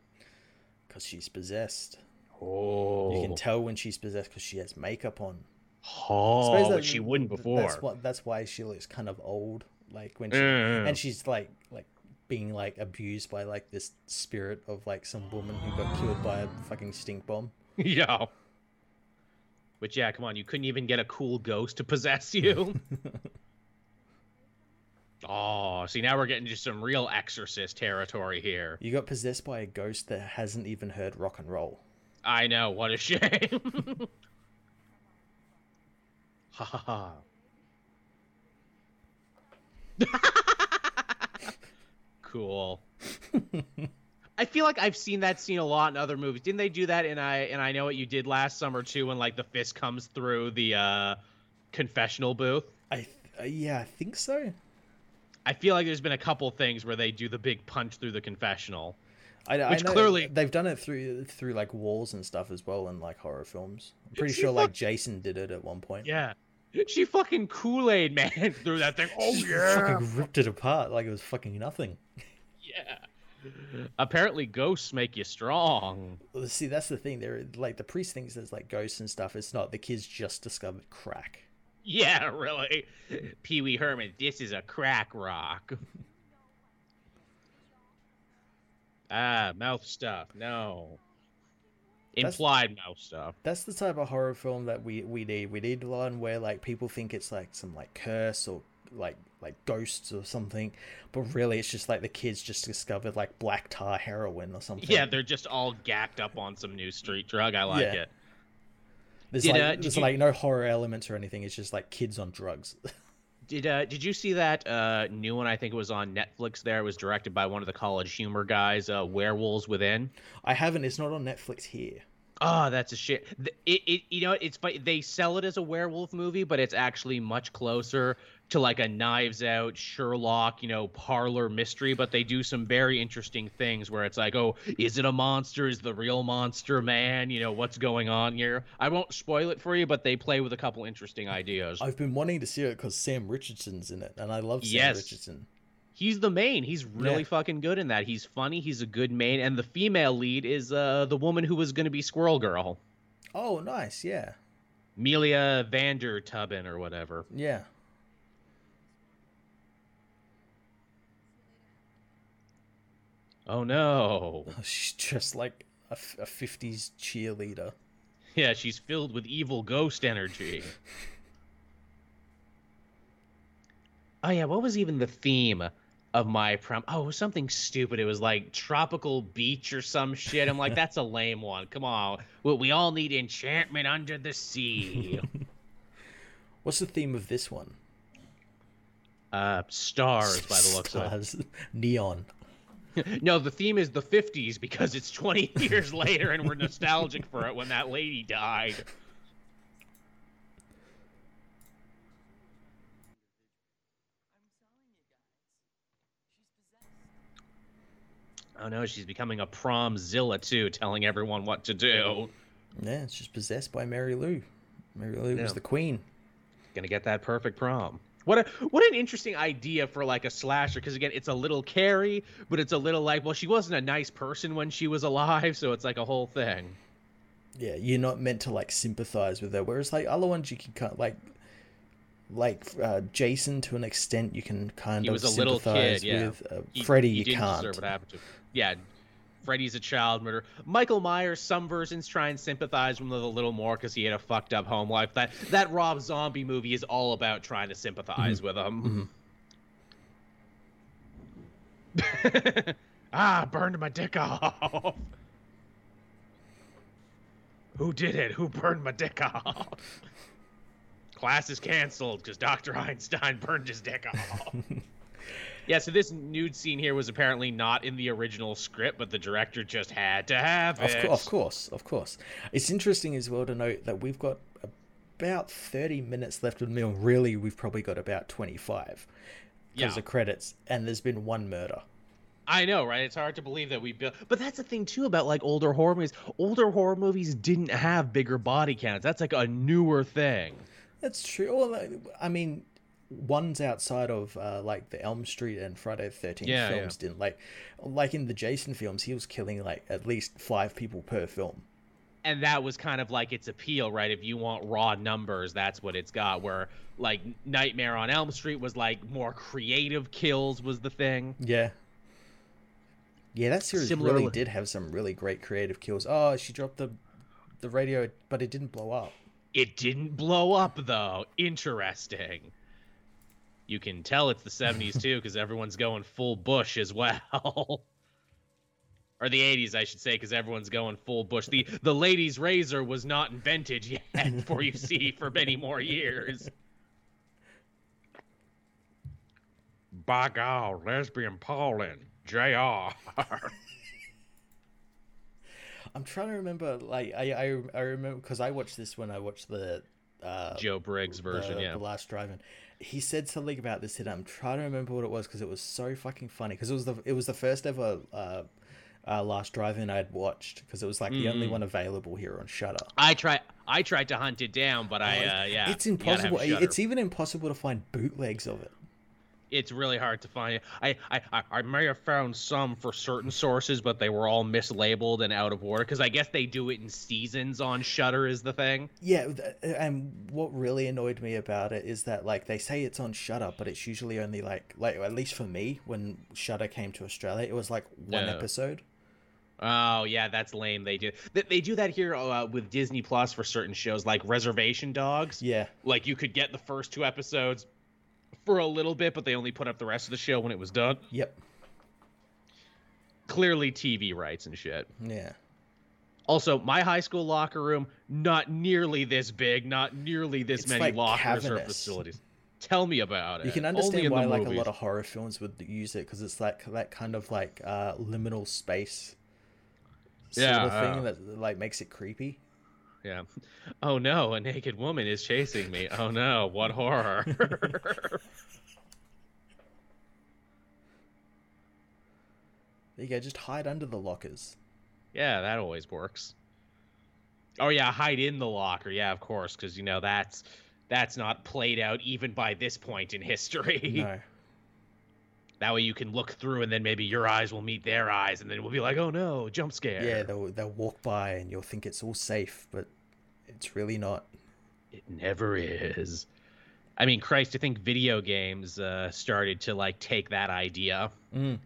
[SPEAKER 2] Because she's possessed.
[SPEAKER 1] Oh,
[SPEAKER 2] You can tell when she's possessed because she has makeup on.
[SPEAKER 1] oh,
[SPEAKER 2] that-
[SPEAKER 1] she wouldn't before.
[SPEAKER 2] That's what. That's why she looks kind of old. Like when she
[SPEAKER 1] Mm.
[SPEAKER 2] and she's like like being like abused by like this spirit of like some woman who got killed by a fucking stink bomb.
[SPEAKER 1] yeah. Which yeah, come on, you couldn't even get a cool ghost to possess you. oh, see now we're getting to some real exorcist territory here.
[SPEAKER 2] You got possessed by a ghost that hasn't even heard rock and roll.
[SPEAKER 1] I know, what a shame. ha ha ha. cool. I feel like I've seen that scene a lot in other movies. Didn't they do that in I and I know what you did last summer too when like the fist comes through the uh confessional booth?
[SPEAKER 2] I uh, yeah, I think so.
[SPEAKER 1] I feel like there's been a couple things where they do the big punch through the confessional.
[SPEAKER 2] I, Which I clearly they've done it through through like walls and stuff as well in like horror films. I'm pretty sure like Jason did it at one point.
[SPEAKER 1] Yeah. She fucking Kool Aid man through that thing. Oh she yeah,
[SPEAKER 2] fucking ripped it apart like it was fucking nothing.
[SPEAKER 1] Yeah. Apparently, ghosts make you strong.
[SPEAKER 2] Well, see, that's the thing. There, like the priest thinks there's like ghosts and stuff. It's not. The kids just discovered crack.
[SPEAKER 1] Yeah, really. Pee Wee Herman, this is a crack rock. ah, mouth stuff. No. Implied that's, mouth stuff.
[SPEAKER 2] That's the type of horror film that we we need. We need one where like people think it's like some like curse or like like ghosts or something, but really it's just like the kids just discovered like black tar heroin or something.
[SPEAKER 1] Yeah, they're just all gacked up on some new street drug. I like yeah. it.
[SPEAKER 2] There's did, like uh, there's you... like no horror elements or anything. It's just like kids on drugs.
[SPEAKER 1] did uh did you see that uh new one? I think it was on Netflix. There it was directed by one of the College Humor guys. Uh, Werewolves Within.
[SPEAKER 2] I haven't. It's not on Netflix here.
[SPEAKER 1] Oh, that's a shit. It, it you know it's funny. They sell it as a werewolf movie, but it's actually much closer to like a Knives Out, Sherlock, you know, parlor mystery. But they do some very interesting things where it's like, oh, is it a monster? Is the real monster man? You know, what's going on here? I won't spoil it for you, but they play with a couple interesting ideas.
[SPEAKER 2] I've been wanting to see it because Sam Richardson's in it, and I love Sam yes. Richardson
[SPEAKER 1] he's the main. He's really yeah. fucking good in that. He's funny. He's a good main, and the female lead is uh, the woman who was going to be Squirrel Girl.
[SPEAKER 2] Oh, nice. Yeah.
[SPEAKER 1] Milana Vayntrub or whatever.
[SPEAKER 2] Yeah.
[SPEAKER 1] Oh no.
[SPEAKER 2] She's just like a, a 50s cheerleader.
[SPEAKER 1] Yeah, she's filled with evil ghost energy. oh yeah, what was even the theme of my prom. Oh, something stupid. It was like tropical beach or some shit. I'm like, that's a lame one. Come on, well, we all need enchantment under the sea.
[SPEAKER 2] What's the theme of this one?
[SPEAKER 1] Uh, stars by the looks
[SPEAKER 2] stars.
[SPEAKER 1] of it.
[SPEAKER 2] Neon.
[SPEAKER 1] no, the theme is the 50s because it's 20 years later and we're nostalgic for it when that lady died. Oh no, she's becoming a prom zilla too, telling everyone what to do.
[SPEAKER 2] Yeah, she's just possessed by Mary Lou. Mary Lou yeah. was the queen.
[SPEAKER 1] Gonna get that perfect prom. What a what an interesting idea for like a slasher because again it's a little Carrie, but it's a little like well she wasn't a nice person when she was alive, so it's like a whole thing.
[SPEAKER 2] Yeah, you're not meant to like sympathize with her. Whereas like other ones you can kind of, like like uh, Jason to an extent you can kind he of was a little kid, yeah. with. Uh, he, Freddy he you can't. Deserve what happened to
[SPEAKER 1] yeah, Freddy's a child murderer. Michael Myers, some versions try and sympathize with him a little more because he had a fucked up home life. That that Rob Zombie movie is all about trying to sympathize mm-hmm. with him. Mm-hmm. ah, burned my dick off. Who did it? Who burned my dick off? Class is canceled because Dr. Einstein burned his dick off. Yeah, so this nude scene here was apparently not in the original script, but the director just had to have it.
[SPEAKER 2] Of, of course, of course. It's interesting as well to note that we've got about 30 minutes left of the film. Really, we've probably got about 25 because yeah. of credits, and there's been one murder.
[SPEAKER 1] I know, right? It's hard to believe that we built, but that's the thing too about like older horror movies. Older horror movies didn't have bigger body counts. That's like a newer thing.
[SPEAKER 2] That's true. Well, I mean, ones outside of uh, like the Elm Street and Friday the Thirteenth yeah, films yeah. didn't like like in the Jason films he was killing like at least five people per film.
[SPEAKER 1] And that was kind of like its appeal, right? If you want raw numbers, that's what it's got. Where like Nightmare on Elm Street was like more creative kills was the thing.
[SPEAKER 2] Yeah. Yeah, that series Similarly, really did have some really great creative kills. Oh, she dropped the the radio, but it didn't blow up.
[SPEAKER 1] It didn't blow up though. Interesting. You can tell it's the 70s too because everyone's going full bush as well. or the 80s, I should say, because everyone's going full bush. The the lady's razor was not invented yet for you see for many more years. By God, lesbian Paulin, Jr.
[SPEAKER 2] I'm trying to remember. Like I I, I remember because I watched this when I watched the uh,
[SPEAKER 1] Joe Briggs version.
[SPEAKER 2] The,
[SPEAKER 1] yeah,
[SPEAKER 2] the Last Drive-In. He said something about this, and I'm trying to remember what it was because it was so fucking funny. Because it was the it was the first ever uh, uh, Last Drive-In I'd watched because it was like mm. the only mm. one available here on Shudder.
[SPEAKER 1] I tried I tried to hunt it down, but I oh, uh, yeah,
[SPEAKER 2] it's impossible. It's even impossible to find bootlegs of it
[SPEAKER 1] it's really hard to find. I, I, I may have found some for certain sources, but they were all mislabeled and out of order because I guess they do it in seasons on Shudder is the thing.
[SPEAKER 2] Yeah, and what really annoyed me about it is that like they say it's on Shudder, but it's usually only like like at least for me when Shudder came to Australia, it was like one episode.
[SPEAKER 1] Oh yeah, that's lame. They do they, they do that here uh, with Disney Plus for certain shows like Reservation Dogs.
[SPEAKER 2] Yeah,
[SPEAKER 1] like you could get the first two episodes for a little bit, but they only put up the rest of the show when it was done.
[SPEAKER 2] Yep.
[SPEAKER 1] Clearly TV rights and shit.
[SPEAKER 2] Yeah.
[SPEAKER 1] Also, my high school locker room not nearly this big, not nearly this it's many like lockers cavernous. or facilities. Tell me about it.
[SPEAKER 2] You can understand why like movies. a lot of horror films would use it because it's like that kind of like uh, liminal space sort yeah, of thing uh, that like makes it creepy.
[SPEAKER 1] Yeah. Oh no, a naked woman is chasing me. Oh no, what horror. there
[SPEAKER 2] you go, just hide under the lockers.
[SPEAKER 1] Yeah, that always works. Oh yeah, hide in the locker. Yeah, of course, because you know that's that's not played out even by this point in history.
[SPEAKER 2] No.
[SPEAKER 1] That way you can look through, and then maybe your eyes will meet their eyes, and then we'll be like, "Oh no, jump scare!"
[SPEAKER 2] Yeah, they'll they'll walk by, and you'll think it's all safe, but it's really not.
[SPEAKER 1] It never is. I mean, Christ, I think video games uh, started to like take that idea.
[SPEAKER 2] Mm.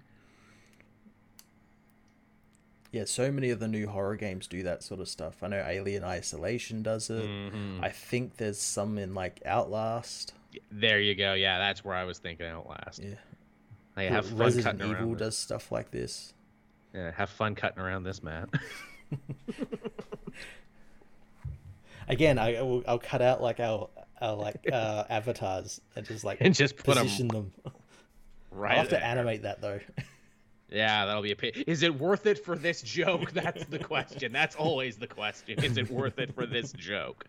[SPEAKER 2] Yeah, so many of the new horror games do that sort of stuff. I know Alien Isolation does it. Mm-hmm. I think there's some in like Outlast.
[SPEAKER 1] There you go. Yeah, that's where I was thinking Outlast.
[SPEAKER 2] Yeah.
[SPEAKER 1] I have fun
[SPEAKER 2] Resident
[SPEAKER 1] cutting
[SPEAKER 2] Evil
[SPEAKER 1] around
[SPEAKER 2] does stuff like this.
[SPEAKER 1] Yeah, have fun cutting around this, Matt.
[SPEAKER 2] Again, I will, I'll cut out like our, our like uh, avatars and just like
[SPEAKER 1] and just put
[SPEAKER 2] position them. them.
[SPEAKER 1] Right.
[SPEAKER 2] I'll have to animate that though.
[SPEAKER 1] Yeah, that'll be a pay. Is it worth it for this joke? That's the question. That's always the question. Is it worth it for this joke?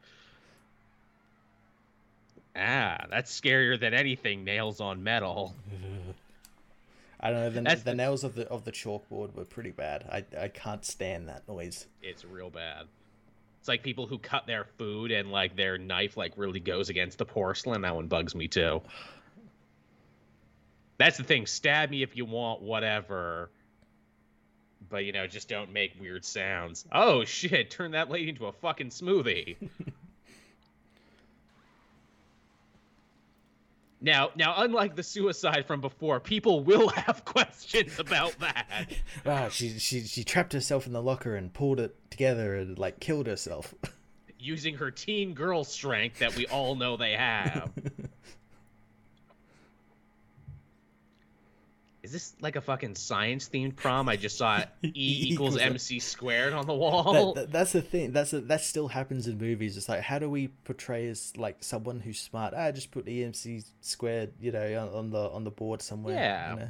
[SPEAKER 1] Ah, that's scarier than anything nails on metal.
[SPEAKER 2] I don't know. The, the, the, nails of the of the chalkboard were pretty bad. I I can't stand that noise.
[SPEAKER 1] It's real bad. It's like people who cut their food and like their knife like really goes against the porcelain. That one bugs me too. That's the thing. Stab me if you want, whatever. But you know, just don't make weird sounds. Oh shit! Turn that lady into a fucking smoothie. Now, now, unlike the suicide from before, people will have questions about that.
[SPEAKER 2] Ah, she she she trapped herself in the locker and pulled it together and like killed herself.
[SPEAKER 1] Using her teen girl strength that we all know they have. Is this like a fucking science themed prom? I just saw E equals MC squared on the wall.
[SPEAKER 2] That, that, that's the thing. That's a, that still happens in movies. It's like how do we portray as like someone who's smart? Ah, just put EMC squared, you know, on, on the on the board somewhere.
[SPEAKER 1] Yeah.
[SPEAKER 2] You know?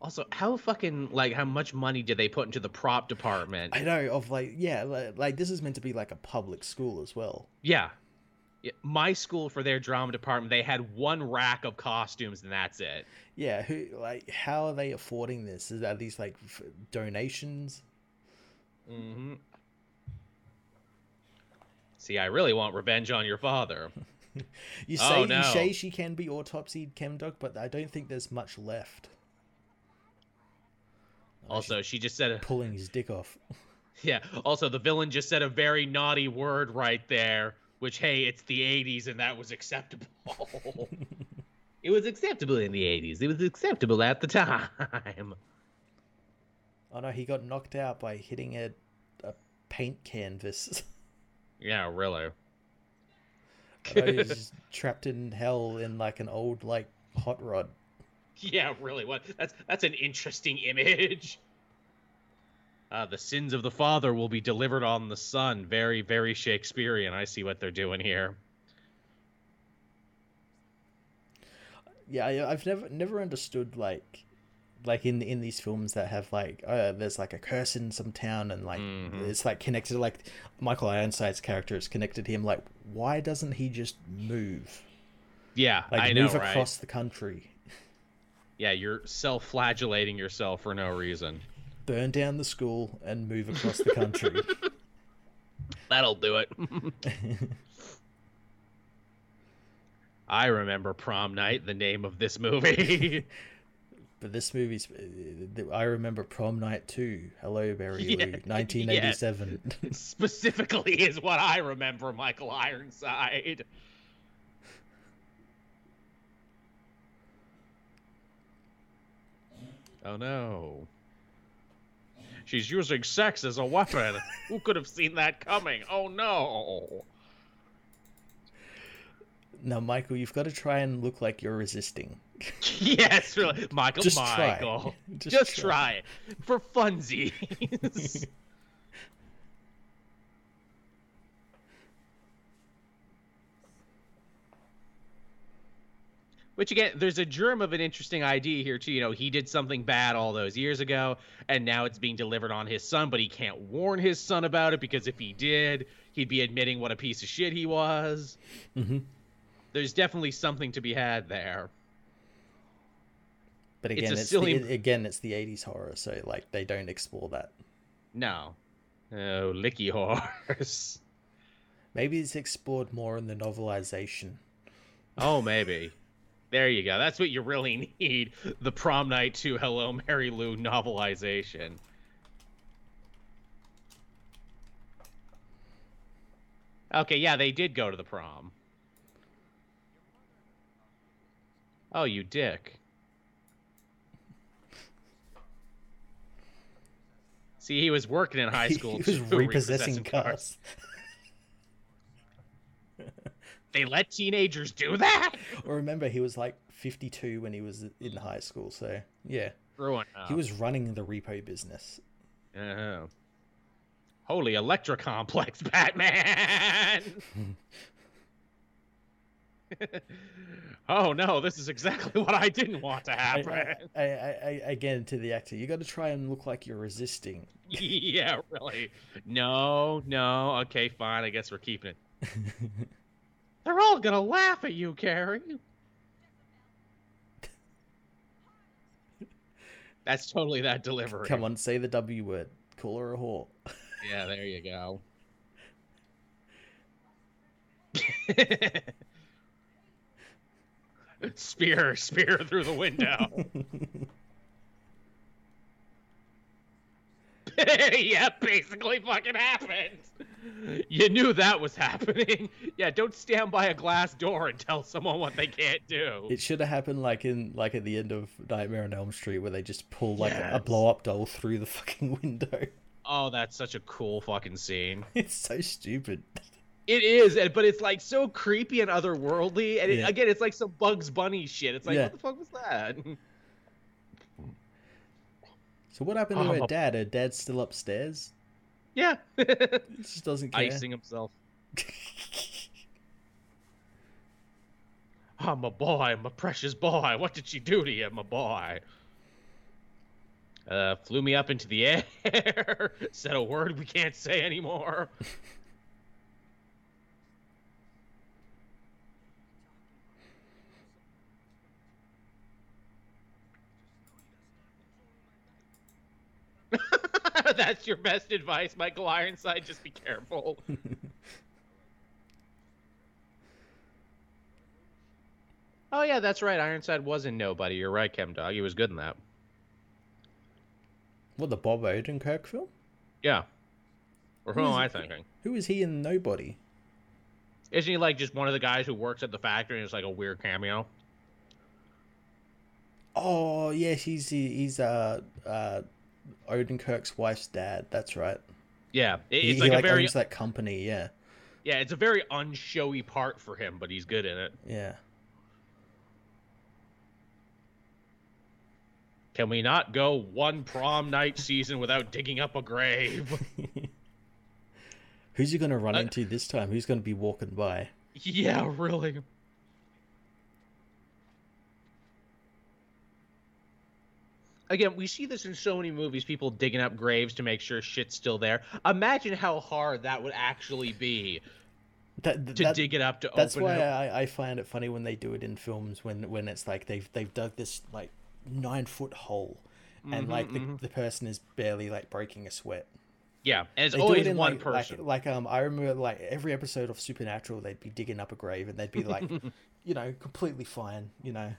[SPEAKER 1] Also, how fucking like how much money did they put into the prop department?
[SPEAKER 2] I know of like yeah, like, like this is meant to be like a public school as well.
[SPEAKER 1] Yeah, my school for their drama department they had one rack of costumes and that's it.
[SPEAKER 2] Yeah who like how are they affording this? Is that these like f- donations?
[SPEAKER 1] Mm-hmm. See i really want revenge on your father.
[SPEAKER 2] You say oh, no. you say she can be autopsied chemdog but i don't think there's much left.
[SPEAKER 1] Also she just said a...
[SPEAKER 2] pulling his dick off.
[SPEAKER 1] Yeah also the villain just said a very naughty word right there which hey, it's the 80s and that was acceptable. it was acceptable in the 80s. It was acceptable at the time.
[SPEAKER 2] Oh no, he got knocked out by hitting a, a paint canvas.
[SPEAKER 1] Yeah, really.
[SPEAKER 2] oh, he's trapped in hell in like an old like hot rod.
[SPEAKER 1] Yeah, really. What? That's that's an interesting image. Uh, the sins of the father will be delivered on the son. Very, very Shakespearean. I see what they're doing here.
[SPEAKER 2] Yeah, I've never never understood like like in in these films that have like uh, there's like a curse in some town and like mm-hmm. it's like connected like Michael Ironside's character is connected to him like why doesn't he just move
[SPEAKER 1] yeah
[SPEAKER 2] like
[SPEAKER 1] I
[SPEAKER 2] move
[SPEAKER 1] know,
[SPEAKER 2] across
[SPEAKER 1] right?
[SPEAKER 2] the country
[SPEAKER 1] yeah you're self-flagellating yourself for no reason
[SPEAKER 2] burn down the school and move across the country
[SPEAKER 1] that'll do it I remember prom night, the name of this movie.
[SPEAKER 2] But this movie's. I remember Prom Night 2. Hello, Mary yeah, Lou. 1987.
[SPEAKER 1] Yeah. Specifically, is what I remember, Michael Ironside. Oh no. She's using sex as a weapon. Who could have seen that coming? Oh no.
[SPEAKER 2] Now, Michael, you've got to try and look like you're resisting.
[SPEAKER 1] yes, really. Michael, Just Michael. Try. Just, Just try. try for funsies. Which again, there's a germ of an interesting idea here too. You know, he did something bad all those years ago, and now it's being delivered on his son, but he can't warn his son about it because if he did, he'd be admitting what a piece of shit he was.
[SPEAKER 2] Mm-hmm.
[SPEAKER 1] There's definitely something to be had there.
[SPEAKER 2] But again, it's, it's silly... the, again it's the '80s horror, so like they don't explore that.
[SPEAKER 1] No, oh, licky horrors.
[SPEAKER 2] Maybe it's explored more in the novelization.
[SPEAKER 1] Oh, maybe. There you go. That's what you really need. The prom night to Hello Mary Lou novelization. Okay, yeah, they did go to the prom. Oh, you dick. See, he was working in high school.
[SPEAKER 2] he was repossessing, repossessing cars.
[SPEAKER 1] They let teenagers do that.
[SPEAKER 2] Well, remember, he was like 52 when he was in high school, so yeah. He was running the repo business.
[SPEAKER 1] Oh. Holy Electra Complex, Batman! oh no, this is exactly what I didn't want to happen.
[SPEAKER 2] I, I, I, again, to the actor, you got to try and look like you're resisting.
[SPEAKER 1] yeah, really. No, no. Okay, fine. I guess we're keeping it. They're all gonna laugh at you, Carrie. That's totally that delivery.
[SPEAKER 2] Come on, say the W word. Call her a whore.
[SPEAKER 1] yeah, there you go. spear, spear through the window. yeah, basically fucking happened. You knew that was happening. Yeah, don't stand by a glass door and tell someone what they can't do.
[SPEAKER 2] It should have happened like in like at the end of Nightmare on Elm Street where they just pull like yes. a blow up doll through the fucking window.
[SPEAKER 1] Oh, that's such a cool fucking scene.
[SPEAKER 2] It's so stupid.
[SPEAKER 1] It is, but it's like so creepy and otherworldly, and it, yeah. again, it's like some Bugs Bunny shit. It's like, yeah. what the fuck was that?
[SPEAKER 2] So what happened to um, her dad? Her dad's still upstairs.
[SPEAKER 1] Yeah,
[SPEAKER 2] he just doesn't care.
[SPEAKER 1] Icing himself. oh, my boy, my precious boy. What did she do to you, my boy? Uh, flew me up into the air. Said a word we can't say anymore. That's your best advice, Michael Ironside. Just be careful. oh yeah, that's right. Ironside was in Nobody. You're right, Chem Dog. He was good in that.
[SPEAKER 2] What the Bob Odenkirk film?
[SPEAKER 1] Yeah. Or who, who am I thinking?
[SPEAKER 2] Who is he in Nobody?
[SPEAKER 1] Isn't he like just one of the guys who works at the factory and it's like a weird cameo?
[SPEAKER 2] Oh yes, he's he's uh uh Odenkirk's wife's dad. That's right.
[SPEAKER 1] Yeah,
[SPEAKER 2] it's he, like, he, like very... owns that company. Yeah.
[SPEAKER 1] Yeah, it's a very unshowy part for him, but he's good in it.
[SPEAKER 2] Yeah.
[SPEAKER 1] Can we not go one prom night season without digging up a grave?
[SPEAKER 2] Who's he going to run uh, into this time? Who's going to be walking by?
[SPEAKER 1] Yeah, really. Again, we see this in so many movies people digging up graves to make sure shit's still there. Imagine how hard that would actually be that, to that, dig it up to
[SPEAKER 2] that's
[SPEAKER 1] open
[SPEAKER 2] why I, I find it funny when they do it in films when when it's like they've they've dug this like nine foot hole and mm-hmm, like the, mm-hmm. the person is barely like breaking a sweat
[SPEAKER 1] yeah, and it's they always one
[SPEAKER 2] like,
[SPEAKER 1] person.
[SPEAKER 2] Like, like, um, I remember like every episode of Supernatural, they'd be digging up a grave, and they'd be like, you know, completely fine. You know.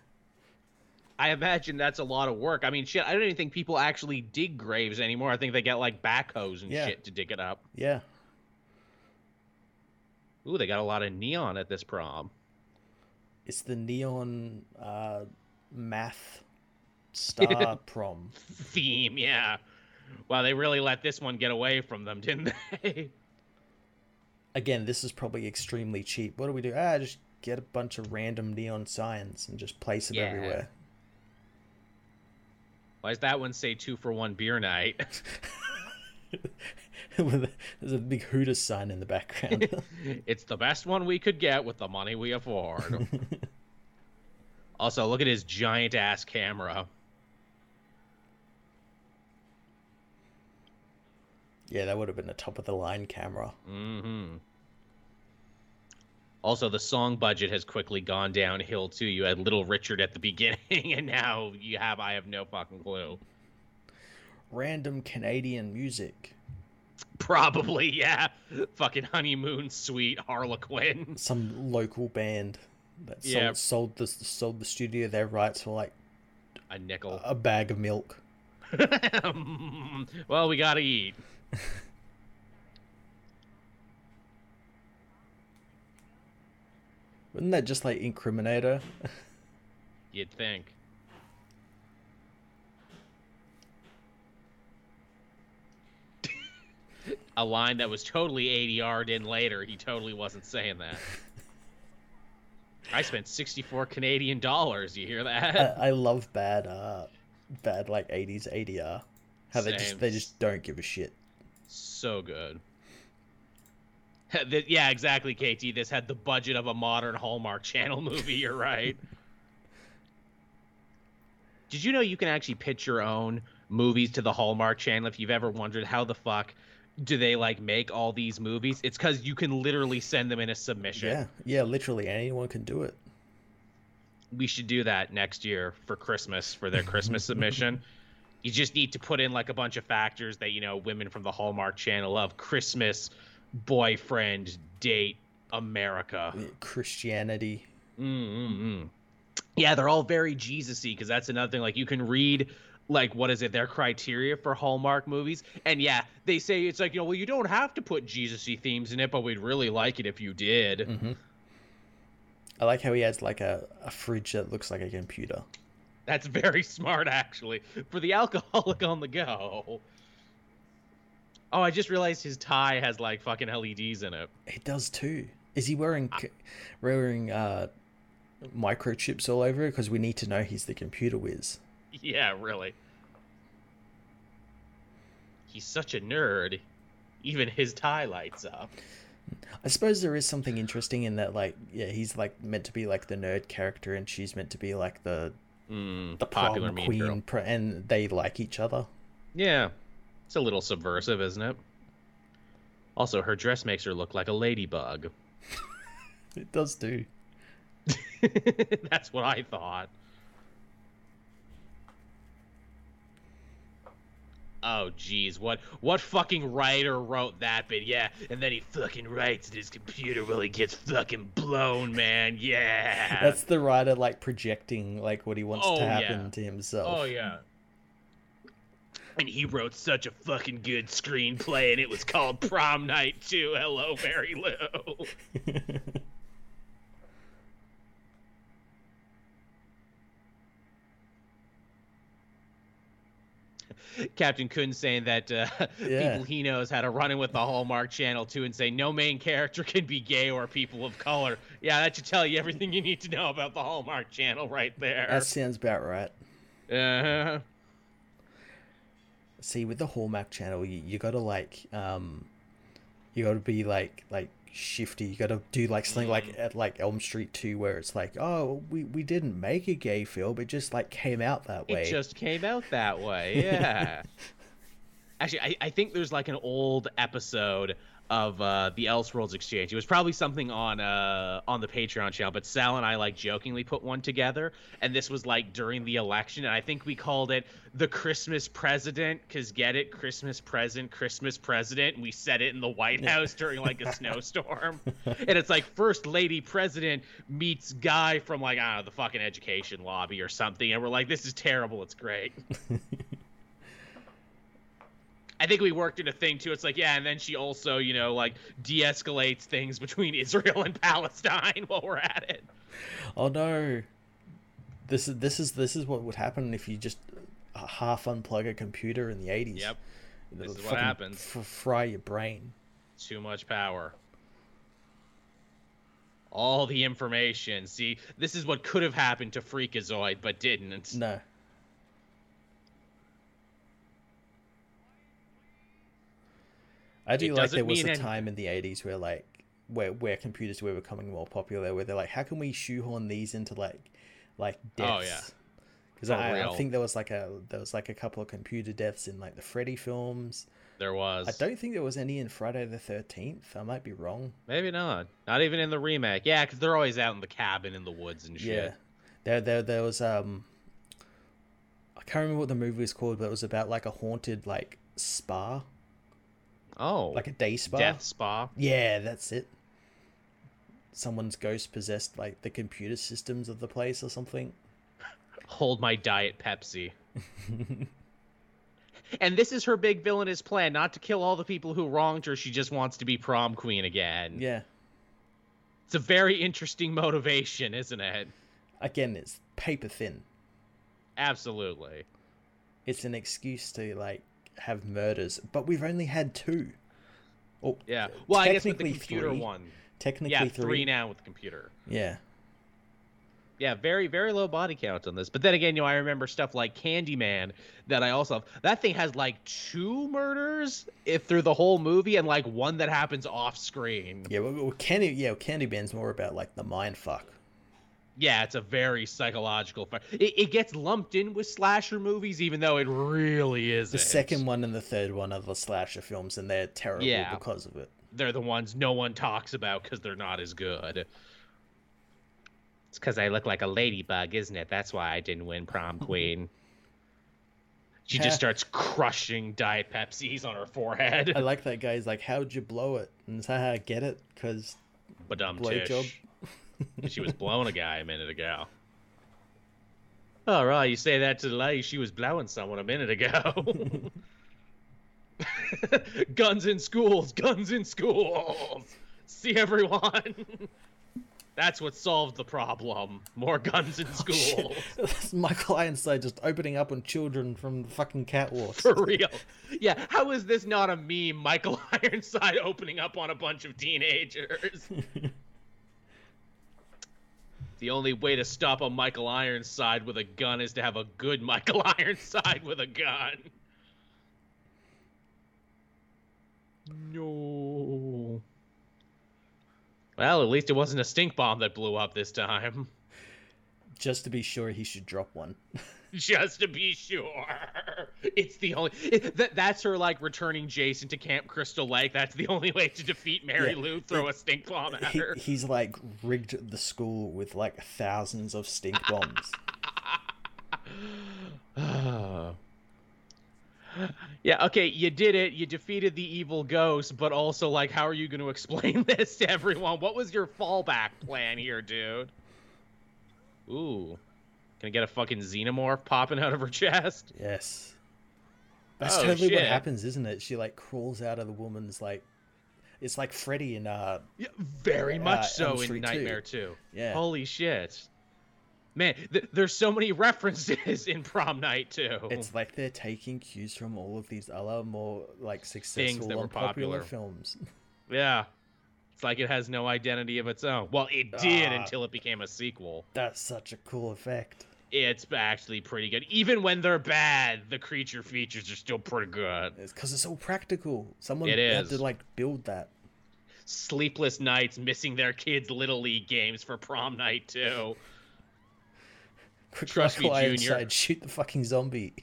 [SPEAKER 1] I imagine that's a lot of work. I mean, shit. I don't even think people actually dig graves anymore. I think they get like backhoes and yeah. shit to dig it up.
[SPEAKER 2] Yeah.
[SPEAKER 1] Ooh, they got a lot of neon at this prom.
[SPEAKER 2] It's the neon uh, math star prom
[SPEAKER 1] theme. Yeah. Wow, they really let this one get away from them, didn't they?
[SPEAKER 2] Again, this is probably extremely cheap. What do we do? Ah, just get a bunch of random neon signs and just place them yeah. everywhere.
[SPEAKER 1] Why does that one say two for one beer night?
[SPEAKER 2] There's a big Hooters sign in the background.
[SPEAKER 1] it's the best one we could get with the money we afford. also, look at his giant ass camera.
[SPEAKER 2] Yeah, that would have been a top of the line camera.
[SPEAKER 1] Mm-hmm. Also, the song budget has quickly gone downhill too. You had Little Richard at the beginning, and now you have I have no fucking clue.
[SPEAKER 2] Random Canadian music.
[SPEAKER 1] Probably, yeah. Fucking honeymoon suite Harlequin.
[SPEAKER 2] Some local band that sold, yeah. sold the sold the studio their rights for like
[SPEAKER 1] a nickel,
[SPEAKER 2] a bag of milk.
[SPEAKER 1] Mm, well, we gotta eat.
[SPEAKER 2] Wouldn't that just like incriminate her?
[SPEAKER 1] You'd think. a line that was totally ADR'd in later. He totally wasn't saying that. I spent 64 Canadian dollars. You hear that?
[SPEAKER 2] I, I love bad, uh, bad like 80s ADR. How Same. they just they just don't give a shit.
[SPEAKER 1] So good. yeah, exactly, KT. This had the budget of a modern Hallmark Channel movie. You're right. Did you know you can actually pitch your own movies to the Hallmark Channel? If you've ever wondered how the fuck do they like make all these movies? It's because you can literally send them in a submission.
[SPEAKER 2] Yeah, yeah, literally anyone can do it.
[SPEAKER 1] We should do that next year for Christmas for their Christmas submission. You just need to put in like a bunch of factors that you know women from the Hallmark Channel love: Christmas, boyfriend, date, America,
[SPEAKER 2] Christianity.
[SPEAKER 1] Mm-hmm. Yeah, they're all very Jesus-y because that's another thing. Like you can read like what is it their criteria for hallmark movies and yeah they say it's like you know well you don't have to put jesus-y themes in it but we'd really like it if you did
[SPEAKER 2] mm-hmm. i like how he has like a, a fridge that looks like a computer
[SPEAKER 1] that's very smart, actually, for the alcoholic on the go. Oh, I just realized his tie has like fucking LEDs in it.
[SPEAKER 2] It does too. Is he wearing I... wearing uh, microchips all over? it? Because we need to know he's the computer whiz.
[SPEAKER 1] Yeah, really. He's such a nerd. Even his tie lights up.
[SPEAKER 2] I suppose there is something interesting in that, like, yeah, he's like meant to be like the nerd character, and she's meant to be like the
[SPEAKER 1] Mm, the popular queen,
[SPEAKER 2] and they like each other.
[SPEAKER 1] Yeah, it's a little subversive, isn't it? Also, her dress makes her look like a ladybug.
[SPEAKER 2] it does too.
[SPEAKER 1] That's what I thought. Oh jeez, what what fucking writer wrote that bit? Yeah, and then he fucking writes and his computer really gets fucking blown, man. Yeah.
[SPEAKER 2] That's the writer like projecting like what he wants oh, to happen yeah. to himself.
[SPEAKER 1] Oh yeah. And he wrote such a fucking good screenplay, and it was called Prom Night too. Hello, Mary Lou. Captain Kun saying that uh, yeah. people he knows had a run in with the Hallmark Channel too, and say no main character can be gay or people of color. Yeah, that should tell you everything you need to know about the Hallmark Channel right there.
[SPEAKER 2] That sounds about right.
[SPEAKER 1] Uh-huh.
[SPEAKER 2] See, with the Hallmark Channel, you, you gotta like, um, you gotta be like, like shifty. You got to do like something mm. like at like Elm Street 2 where it's like, oh, we we didn't make a gay film, it just like came out that way.
[SPEAKER 1] It just came out that way. Yeah. Actually, I, I think there's like an old episode of uh, the Elseworlds Exchange. It was probably something on uh, on the Patreon channel, but Sal and I like jokingly put one together, and this was like during the election, and I think we called it the Christmas President, cause get it, Christmas present, Christmas President. We said it in the White House during like a snowstorm, and it's like First Lady President meets guy from like I don't know the fucking education lobby or something, and we're like, this is terrible. It's great. I think we worked in a thing too. It's like, yeah, and then she also, you know, like de-escalates things between Israel and Palestine while we're at it.
[SPEAKER 2] Oh no. This is this is this is what would happen if you just uh, half unplug a computer in the 80s.
[SPEAKER 1] Yep. This is what happens.
[SPEAKER 2] F- fry your brain.
[SPEAKER 1] Too much power. All the information. See, this is what could have happened to Freakazoid, but didn't.
[SPEAKER 2] No. I do it like there was a time in the '80s where like where where computers were becoming more popular, where they're like, how can we shoehorn these into like like deaths? Oh yeah. Because I, I, think there was like a there was like a couple of computer deaths in like the Freddy films.
[SPEAKER 1] There was.
[SPEAKER 2] I don't think there was any in Friday the Thirteenth. I might be wrong.
[SPEAKER 1] Maybe not. Not even in the remake. Yeah, because they're always out in the cabin in the woods and shit. Yeah.
[SPEAKER 2] There, there, there was um. I can't remember what the movie was called, but it was about like a haunted like spa
[SPEAKER 1] Oh.
[SPEAKER 2] Like a day spa?
[SPEAKER 1] Death spa.
[SPEAKER 2] Yeah, that's it. Someone's ghost possessed like the computer systems of the place or something.
[SPEAKER 1] Hold my diet Pepsi. and this is her big villainous plan, not to kill all the people who wronged her. She just wants to be prom queen again.
[SPEAKER 2] Yeah.
[SPEAKER 1] It's a very interesting motivation, isn't it?
[SPEAKER 2] Again, it's paper thin.
[SPEAKER 1] Absolutely.
[SPEAKER 2] It's an excuse to like have murders, but we've only had two.
[SPEAKER 1] Oh, yeah. Well, I guess with the computer three. one.
[SPEAKER 2] Technically,
[SPEAKER 1] yeah,
[SPEAKER 2] three.
[SPEAKER 1] three now with the computer.
[SPEAKER 2] Yeah.
[SPEAKER 1] Yeah, very very low body count on this. But then again, you know, I remember stuff like Candyman that I also have. That thing has like two murders if through the whole movie, and like one that happens off screen.
[SPEAKER 2] Yeah, well, Candy, yeah, well, Candyman's more about like the mind fuck
[SPEAKER 1] yeah, it's a very psychological. It, it gets lumped in with slasher movies, even though it really is.
[SPEAKER 2] The second one and the third one are the slasher films, and they're terrible yeah, because of it.
[SPEAKER 1] They're the ones no one talks about because they're not as good. It's because I look like a ladybug, isn't it? That's why I didn't win prom queen. She just starts crushing Diet Pepsis on her forehead.
[SPEAKER 2] I like that guy. He's like, "How'd you blow it?" And it's, "I get it, because
[SPEAKER 1] blowjob." She was blowing a guy a minute ago. All right, you say that to the lady. She was blowing someone a minute ago. guns in schools, guns in schools. See everyone. That's what solved the problem. More guns in school.
[SPEAKER 2] Oh, Michael Ironside just opening up on children from the fucking catwalks.
[SPEAKER 1] For real. Yeah, how is this not a meme? Michael Ironside opening up on a bunch of teenagers. The only way to stop a Michael Ironside with a gun is to have a good Michael Ironside with a gun. No. Well, at least it wasn't a stink bomb that blew up this time.
[SPEAKER 2] Just to be sure, he should drop one.
[SPEAKER 1] just to be sure. It's the only it, that that's her like returning Jason to Camp Crystal Lake. That's the only way to defeat Mary yeah. Lou. Throw a stink bomb at
[SPEAKER 2] he,
[SPEAKER 1] her.
[SPEAKER 2] He's like rigged the school with like thousands of stink bombs.
[SPEAKER 1] yeah, okay, you did it. You defeated the evil ghost, but also like how are you going to explain this to everyone? What was your fallback plan here, dude? Ooh. Gonna get a fucking xenomorph popping out of her chest.
[SPEAKER 2] Yes. That's oh, totally shit. what happens, isn't it? She like crawls out of the woman's like it's like Freddy in uh
[SPEAKER 1] yeah, very much uh, so in Nightmare 2. 2.
[SPEAKER 2] Yeah.
[SPEAKER 1] Holy shit. Man, th- there's so many references in Prom Night too.
[SPEAKER 2] It's like they're taking cues from all of these other more like successful and popular. popular films.
[SPEAKER 1] Yeah. It's like it has no identity of its own. Well, it did uh, until it became a sequel.
[SPEAKER 2] That's such a cool effect.
[SPEAKER 1] It's actually pretty good. Even when they're bad, the creature features are still pretty good.
[SPEAKER 2] It's because it's so practical. Someone it had to like build that.
[SPEAKER 1] Sleepless nights, missing their kids' little league games for prom night too.
[SPEAKER 2] Quick Trust me, Junior. Inside, shoot the fucking zombie.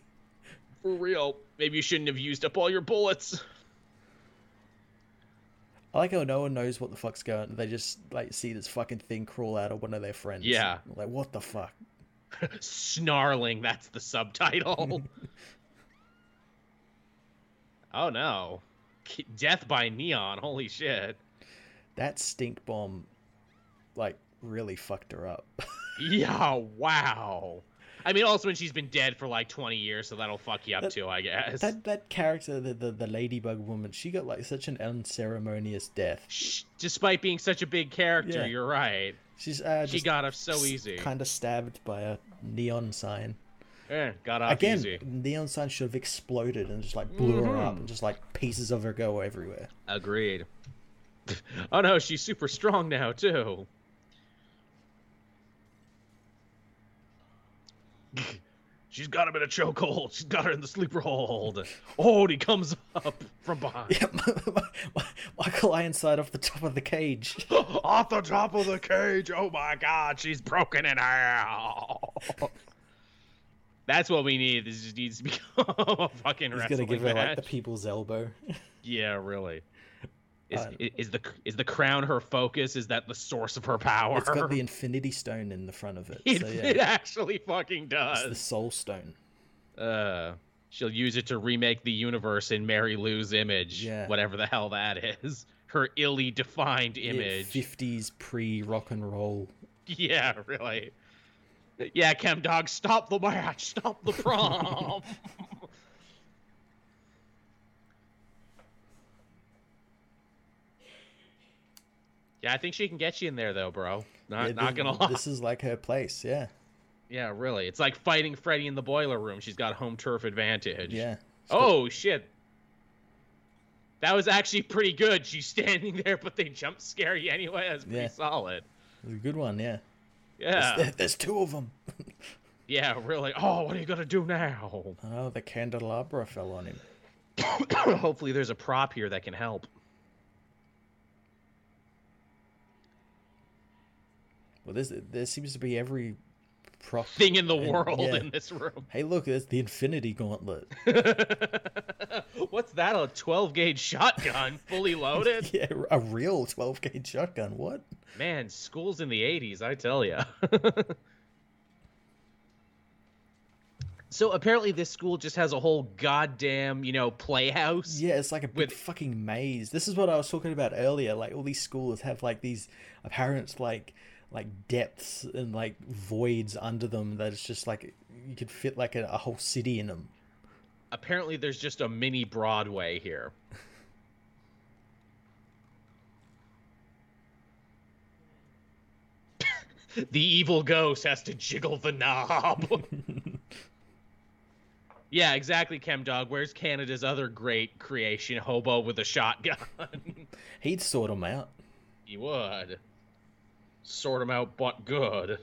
[SPEAKER 1] For real. Maybe you shouldn't have used up all your bullets.
[SPEAKER 2] I like how no one knows what the fuck's going. They just like see this fucking thing crawl out of one of their friends.
[SPEAKER 1] Yeah.
[SPEAKER 2] Like what the fuck?
[SPEAKER 1] Snarling. That's the subtitle. oh no, death by neon. Holy shit.
[SPEAKER 2] That stink bomb, like, really fucked her up.
[SPEAKER 1] yeah. Wow. I mean, also when she's been dead for like twenty years, so that'll fuck you up that, too, I guess.
[SPEAKER 2] That that character, the, the the ladybug woman, she got like such an unceremonious death.
[SPEAKER 1] Shh, despite being such a big character, yeah. you're right.
[SPEAKER 2] She's uh,
[SPEAKER 1] she got off so easy.
[SPEAKER 2] Kind of stabbed by a neon sign.
[SPEAKER 1] Yeah, got off
[SPEAKER 2] Again,
[SPEAKER 1] easy.
[SPEAKER 2] neon sign should have exploded and just like blew mm-hmm. her up, and just like pieces of her go everywhere.
[SPEAKER 1] Agreed. oh no, she's super strong now too. She's got him in a chokehold. She's got her in the sleeper hold. Oh, and he comes up from behind.
[SPEAKER 2] Yeah, Michael Ironside off the top of the cage.
[SPEAKER 1] off the top of the cage. Oh my God, she's broken in half. That's what we need. This just needs to become a fucking He's gonna give her like
[SPEAKER 2] the people's elbow.
[SPEAKER 1] yeah, really. Is, is the is the crown her focus? Is that the source of her power?
[SPEAKER 2] It's got the Infinity Stone in the front of it.
[SPEAKER 1] It,
[SPEAKER 2] so, yeah.
[SPEAKER 1] it actually fucking does.
[SPEAKER 2] It's the Soul Stone.
[SPEAKER 1] Uh, she'll use it to remake the universe in Mary Lou's image. Yeah. Whatever the hell that is. Her illy defined image.
[SPEAKER 2] Fifties pre rock and roll.
[SPEAKER 1] Yeah, really. Yeah, Chem Dog, stop the match, stop the prom. Yeah, I think she can get you in there though, bro. Not yeah, not gonna lie.
[SPEAKER 2] This is like her place, yeah.
[SPEAKER 1] Yeah, really. It's like fighting Freddy in the boiler room. She's got home turf advantage.
[SPEAKER 2] Yeah.
[SPEAKER 1] Oh shit. That was actually pretty good. She's standing there, but they jump scare you anyway. That's pretty yeah. solid.
[SPEAKER 2] It was a good one, yeah.
[SPEAKER 1] Yeah.
[SPEAKER 2] There's, there's two of them.
[SPEAKER 1] yeah, really. Oh, what are you gonna do now?
[SPEAKER 2] Oh, the candelabra fell on him.
[SPEAKER 1] Hopefully, there's a prop here that can help.
[SPEAKER 2] Well, there's there seems to be every
[SPEAKER 1] thing in the and, world yeah. in this room.
[SPEAKER 2] Hey, look, there's the Infinity Gauntlet.
[SPEAKER 1] What's that? A 12 gauge shotgun, fully loaded?
[SPEAKER 2] yeah, a real 12 gauge shotgun. What?
[SPEAKER 1] Man, school's in the 80s, I tell you. So apparently, this school just has a whole goddamn, you know, playhouse.
[SPEAKER 2] Yeah, it's like a big with... fucking maze. This is what I was talking about earlier. Like all these schools have like these apparent like like depths and like voids under them that it's just like you could fit like a, a whole city in them.
[SPEAKER 1] Apparently, there's just a mini Broadway here. the evil ghost has to jiggle the knob. yeah, exactly, Chem Dog. Where's Canada's other great creation, Hobo with a shotgun?
[SPEAKER 2] He'd sort them out.
[SPEAKER 1] He would sort them out, but good.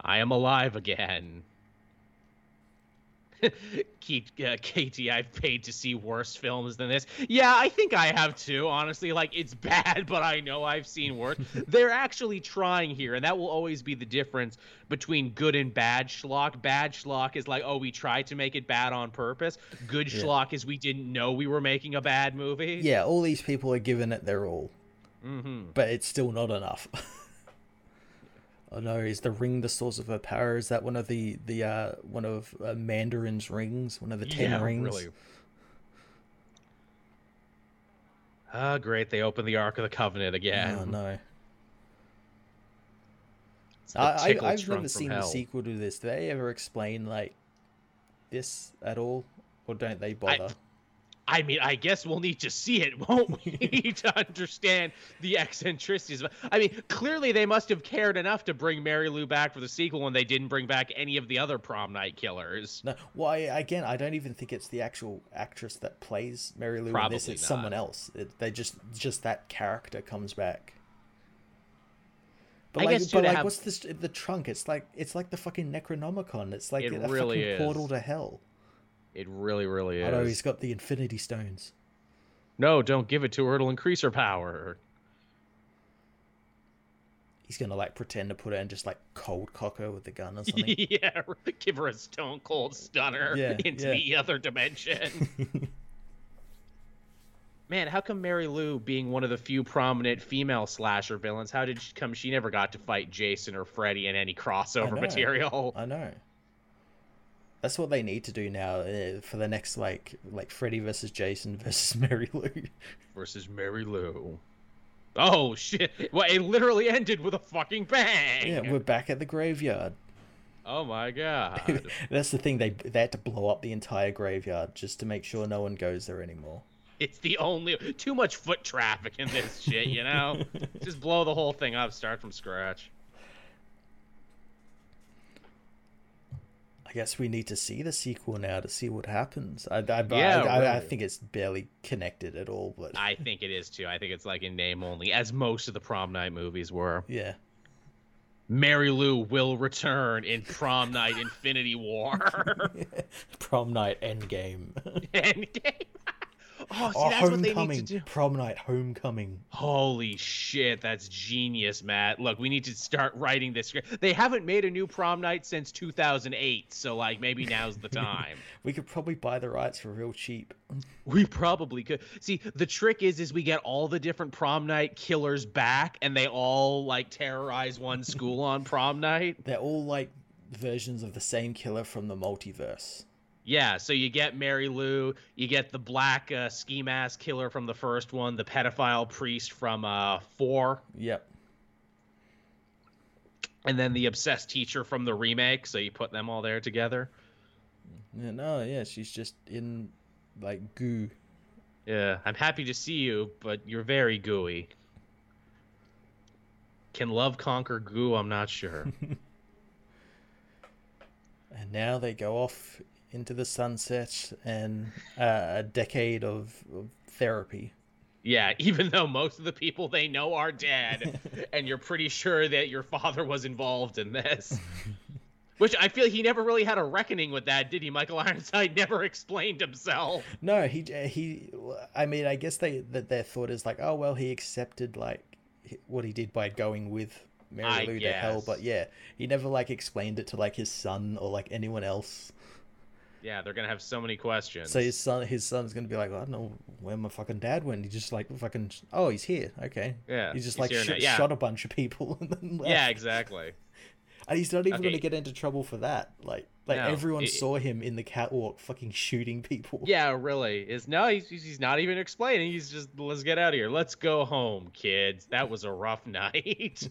[SPEAKER 1] I am alive again. uh, Katie, I've paid to see worse films than this. Yeah, I think I have too. Honestly, like it's bad, but I know I've seen worse. They're actually trying here, and that will always be the difference between good and bad schlock. Bad schlock is like, oh, we tried to make it bad on purpose. Good yeah. schlock is we didn't know we were making a bad movie.
[SPEAKER 2] Yeah, all these people are giving it their all,
[SPEAKER 1] mm-hmm.
[SPEAKER 2] but it's still not enough. Oh no, is the ring the source of her power? Is that one of the the uh, one of uh, Mandarin's rings? One of the ten yeah, rings? Really.
[SPEAKER 1] Ah, great! They open the Ark of the Covenant again.
[SPEAKER 2] Oh no. I, I, have never seen hell. the sequel to this. Do they ever explain like this at all, or don't they bother?
[SPEAKER 1] I mean, I guess we'll need to see it, won't we, to understand the eccentricities. I mean, clearly they must have cared enough to bring Mary Lou back for the sequel when they didn't bring back any of the other prom night killers.
[SPEAKER 2] No, well, I, again, I don't even think it's the actual actress that plays Mary Lou Probably in this. It's not. someone else. It, they just just that character comes back. But I like, but like, have... what's this? The trunk? It's like it's like the fucking Necronomicon. It's like it a really fucking is. portal to hell.
[SPEAKER 1] It really, really is.
[SPEAKER 2] Know he's got the Infinity Stones.
[SPEAKER 1] No, don't give it to her. It'll increase her power.
[SPEAKER 2] He's gonna like pretend to put her in just like cold cock her with the gun or something.
[SPEAKER 1] yeah, give her a stone cold stunner yeah, into yeah. the other dimension. Man, how come Mary Lou, being one of the few prominent female slasher villains, how did she come she never got to fight Jason or Freddy in any crossover
[SPEAKER 2] I
[SPEAKER 1] material?
[SPEAKER 2] I know. That's what they need to do now uh, for the next like like Freddy versus Jason versus Mary Lou
[SPEAKER 1] versus Mary Lou. Oh shit! Well, it literally ended with a fucking bang.
[SPEAKER 2] Yeah, we're back at the graveyard.
[SPEAKER 1] Oh my god!
[SPEAKER 2] That's the thing. They they had to blow up the entire graveyard just to make sure no one goes there anymore.
[SPEAKER 1] It's the only too much foot traffic in this shit. You know, just blow the whole thing up. Start from scratch.
[SPEAKER 2] Guess we need to see the sequel now to see what happens. I, I, yeah, I, I, I, think it's barely connected at all, but
[SPEAKER 1] I think it is too. I think it's like in name only, as most of the prom night movies were.
[SPEAKER 2] Yeah.
[SPEAKER 1] Mary Lou will return in Prom Night Infinity War.
[SPEAKER 2] Prom Night Endgame.
[SPEAKER 1] Endgame.
[SPEAKER 2] Oh, see, that's homecoming, what they need to do. Prom night, homecoming.
[SPEAKER 1] Holy shit, that's genius, Matt. Look, we need to start writing this script. They haven't made a new prom night since 2008, so like maybe now's the time.
[SPEAKER 2] we could probably buy the rights for real cheap.
[SPEAKER 1] We probably could. See, the trick is, is we get all the different prom night killers back, and they all like terrorize one school on prom night.
[SPEAKER 2] They're all like versions of the same killer from the multiverse.
[SPEAKER 1] Yeah, so you get Mary Lou, you get the black uh, ski mask killer from the first one, the pedophile priest from uh, four.
[SPEAKER 2] Yep.
[SPEAKER 1] And then the obsessed teacher from the remake. So you put them all there together.
[SPEAKER 2] Yeah, no, yeah, she's just in like goo.
[SPEAKER 1] Yeah, I'm happy to see you, but you're very gooey. Can love conquer goo? I'm not sure.
[SPEAKER 2] and now they go off into the sunset and uh, a decade of, of therapy.
[SPEAKER 1] Yeah, even though most of the people they know are dead, and you're pretty sure that your father was involved in this. Which I feel he never really had a reckoning with that, did he? Michael Ironside never explained himself.
[SPEAKER 2] No, he he. I mean, I guess they that their thought is like, oh well, he accepted like what he did by going with Mary Lou to hell, but yeah, he never like explained it to like his son or like anyone else.
[SPEAKER 1] Yeah, they're gonna have so many questions.
[SPEAKER 2] So his son, his son's gonna be like, I don't know where my fucking dad went. He just like fucking, oh, he's here. Okay.
[SPEAKER 1] Yeah.
[SPEAKER 2] He's just he's like sh- yeah. shot a bunch of people and then left.
[SPEAKER 1] Yeah, exactly.
[SPEAKER 2] And he's not even okay. gonna get into trouble for that. Like, like no, everyone it, saw him in the catwalk fucking shooting people.
[SPEAKER 1] Yeah, really. Is no, he's he's not even explaining. He's just let's get out of here. Let's go home, kids. That was a rough night.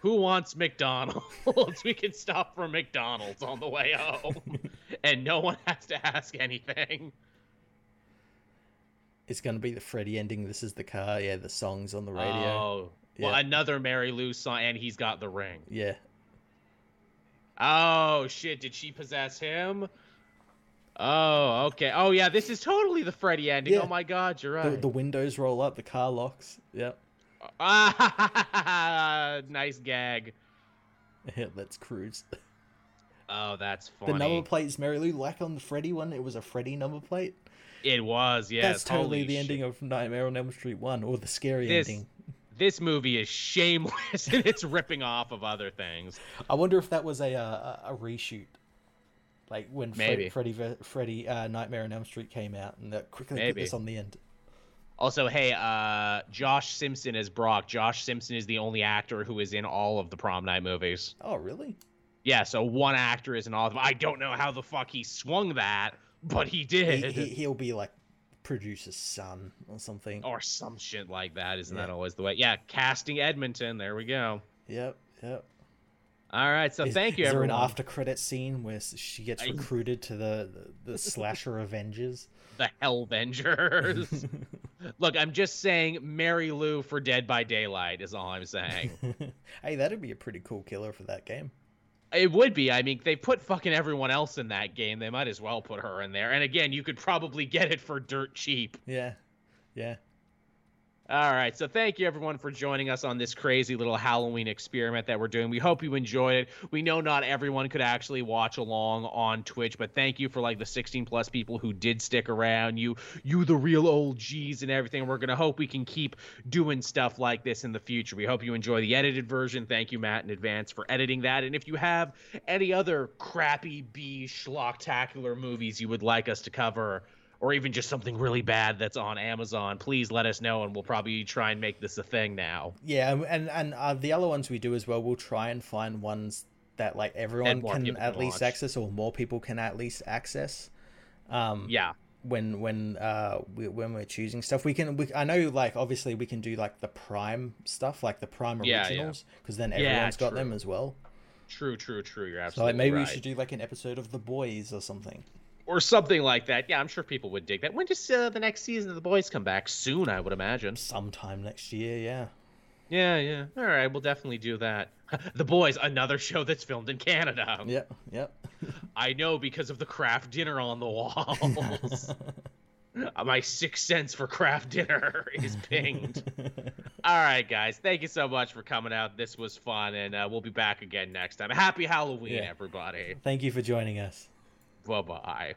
[SPEAKER 1] Who wants McDonald's? we can stop for McDonald's on the way home, and no one has to ask anything.
[SPEAKER 2] It's gonna be the Freddy ending. This is the car. Yeah, the songs on the radio. Oh,
[SPEAKER 1] well, yeah. another Mary Lou song, and he's got the ring.
[SPEAKER 2] Yeah,
[SPEAKER 1] Oh shit! Did she possess him? Oh, okay. Oh yeah, this is totally the Freddy ending. Yeah. Oh my god, you're right.
[SPEAKER 2] The, the, windows roll up, the car locks. Yep.
[SPEAKER 1] Ah, nice gag.
[SPEAKER 2] Yeah, let's cruise.
[SPEAKER 1] Oh, that's funny.
[SPEAKER 2] The number plate is Mary Lou, like on the Freddy one. It was a Freddy number plate.
[SPEAKER 1] It was, yeah.
[SPEAKER 2] That's totally the shit. ending of Nightmare on Elm Street one, or the scary this, ending
[SPEAKER 1] this movie is shameless and it's ripping off of other things.
[SPEAKER 2] I wonder if that was a uh, a, a reshoot, like when Maybe. Freddy Freddy uh, Nightmare on Elm Street came out, and that quickly Maybe. put this on the end.
[SPEAKER 1] Also, hey, uh, Josh Simpson is Brock. Josh Simpson is the only actor who is in all of the prom night movies.
[SPEAKER 2] Oh, really?
[SPEAKER 1] Yeah, so one actor is an author. I don't know how the fuck he swung that, but he did.
[SPEAKER 2] He, he, will be like producer's son or something.
[SPEAKER 1] Or some shit like that. Isn't yeah. that always the way? Yeah, casting Edmonton. There we go.
[SPEAKER 2] Yep, yep.
[SPEAKER 1] All right, so
[SPEAKER 2] is,
[SPEAKER 1] thank you.
[SPEAKER 2] Is
[SPEAKER 1] everyone.
[SPEAKER 2] there an after credit scene where she gets recruited to the the, the slasher Avengers?
[SPEAKER 1] The Hellvengers. Look, I'm just saying, Mary Lou for Dead by Daylight is all I'm saying.
[SPEAKER 2] hey, that'd be a pretty cool killer for that game.
[SPEAKER 1] It would be. I mean, they put fucking everyone else in that game. They might as well put her in there. And again, you could probably get it for dirt cheap.
[SPEAKER 2] Yeah. Yeah.
[SPEAKER 1] All right. So thank you everyone for joining us on this crazy little Halloween experiment that we're doing. We hope you enjoyed it. We know not everyone could actually watch along on Twitch, but thank you for like the 16 plus people who did stick around. You you the real old G's and everything. We're going to hope we can keep doing stuff like this in the future. We hope you enjoy the edited version. Thank you Matt in advance for editing that. And if you have any other crappy B schlocktacular movies you would like us to cover, or even just something really bad that's on Amazon, please let us know, and we'll probably try and make this a thing now.
[SPEAKER 2] Yeah, and and uh, the other ones we do as well, we'll try and find ones that like everyone can at least watch. access, or more people can at least access. Um,
[SPEAKER 1] yeah.
[SPEAKER 2] When when uh we, when we're choosing stuff, we can. We, I know, like obviously, we can do like the Prime stuff, like the Prime originals, because yeah, yeah. then everyone's yeah, got them as well.
[SPEAKER 1] True, true, true. You're
[SPEAKER 2] so
[SPEAKER 1] absolutely
[SPEAKER 2] like maybe
[SPEAKER 1] right.
[SPEAKER 2] we should do like an episode of The Boys or something
[SPEAKER 1] or something like that. Yeah, I'm sure people would dig that. When does uh, the next season of The Boys come back? Soon, I would imagine.
[SPEAKER 2] Sometime next year, yeah.
[SPEAKER 1] Yeah, yeah. All right, we'll definitely do that. the Boys, another show that's filmed in Canada.
[SPEAKER 2] Yep, yep.
[SPEAKER 1] I know because of the Kraft Dinner on the walls. My sixth sense for Kraft Dinner is pinged. All right, guys. Thank you so much for coming out. This was fun, and uh, we'll be back again next time. Happy Halloween, yeah. everybody.
[SPEAKER 2] Thank you for joining us.
[SPEAKER 1] Bye bye.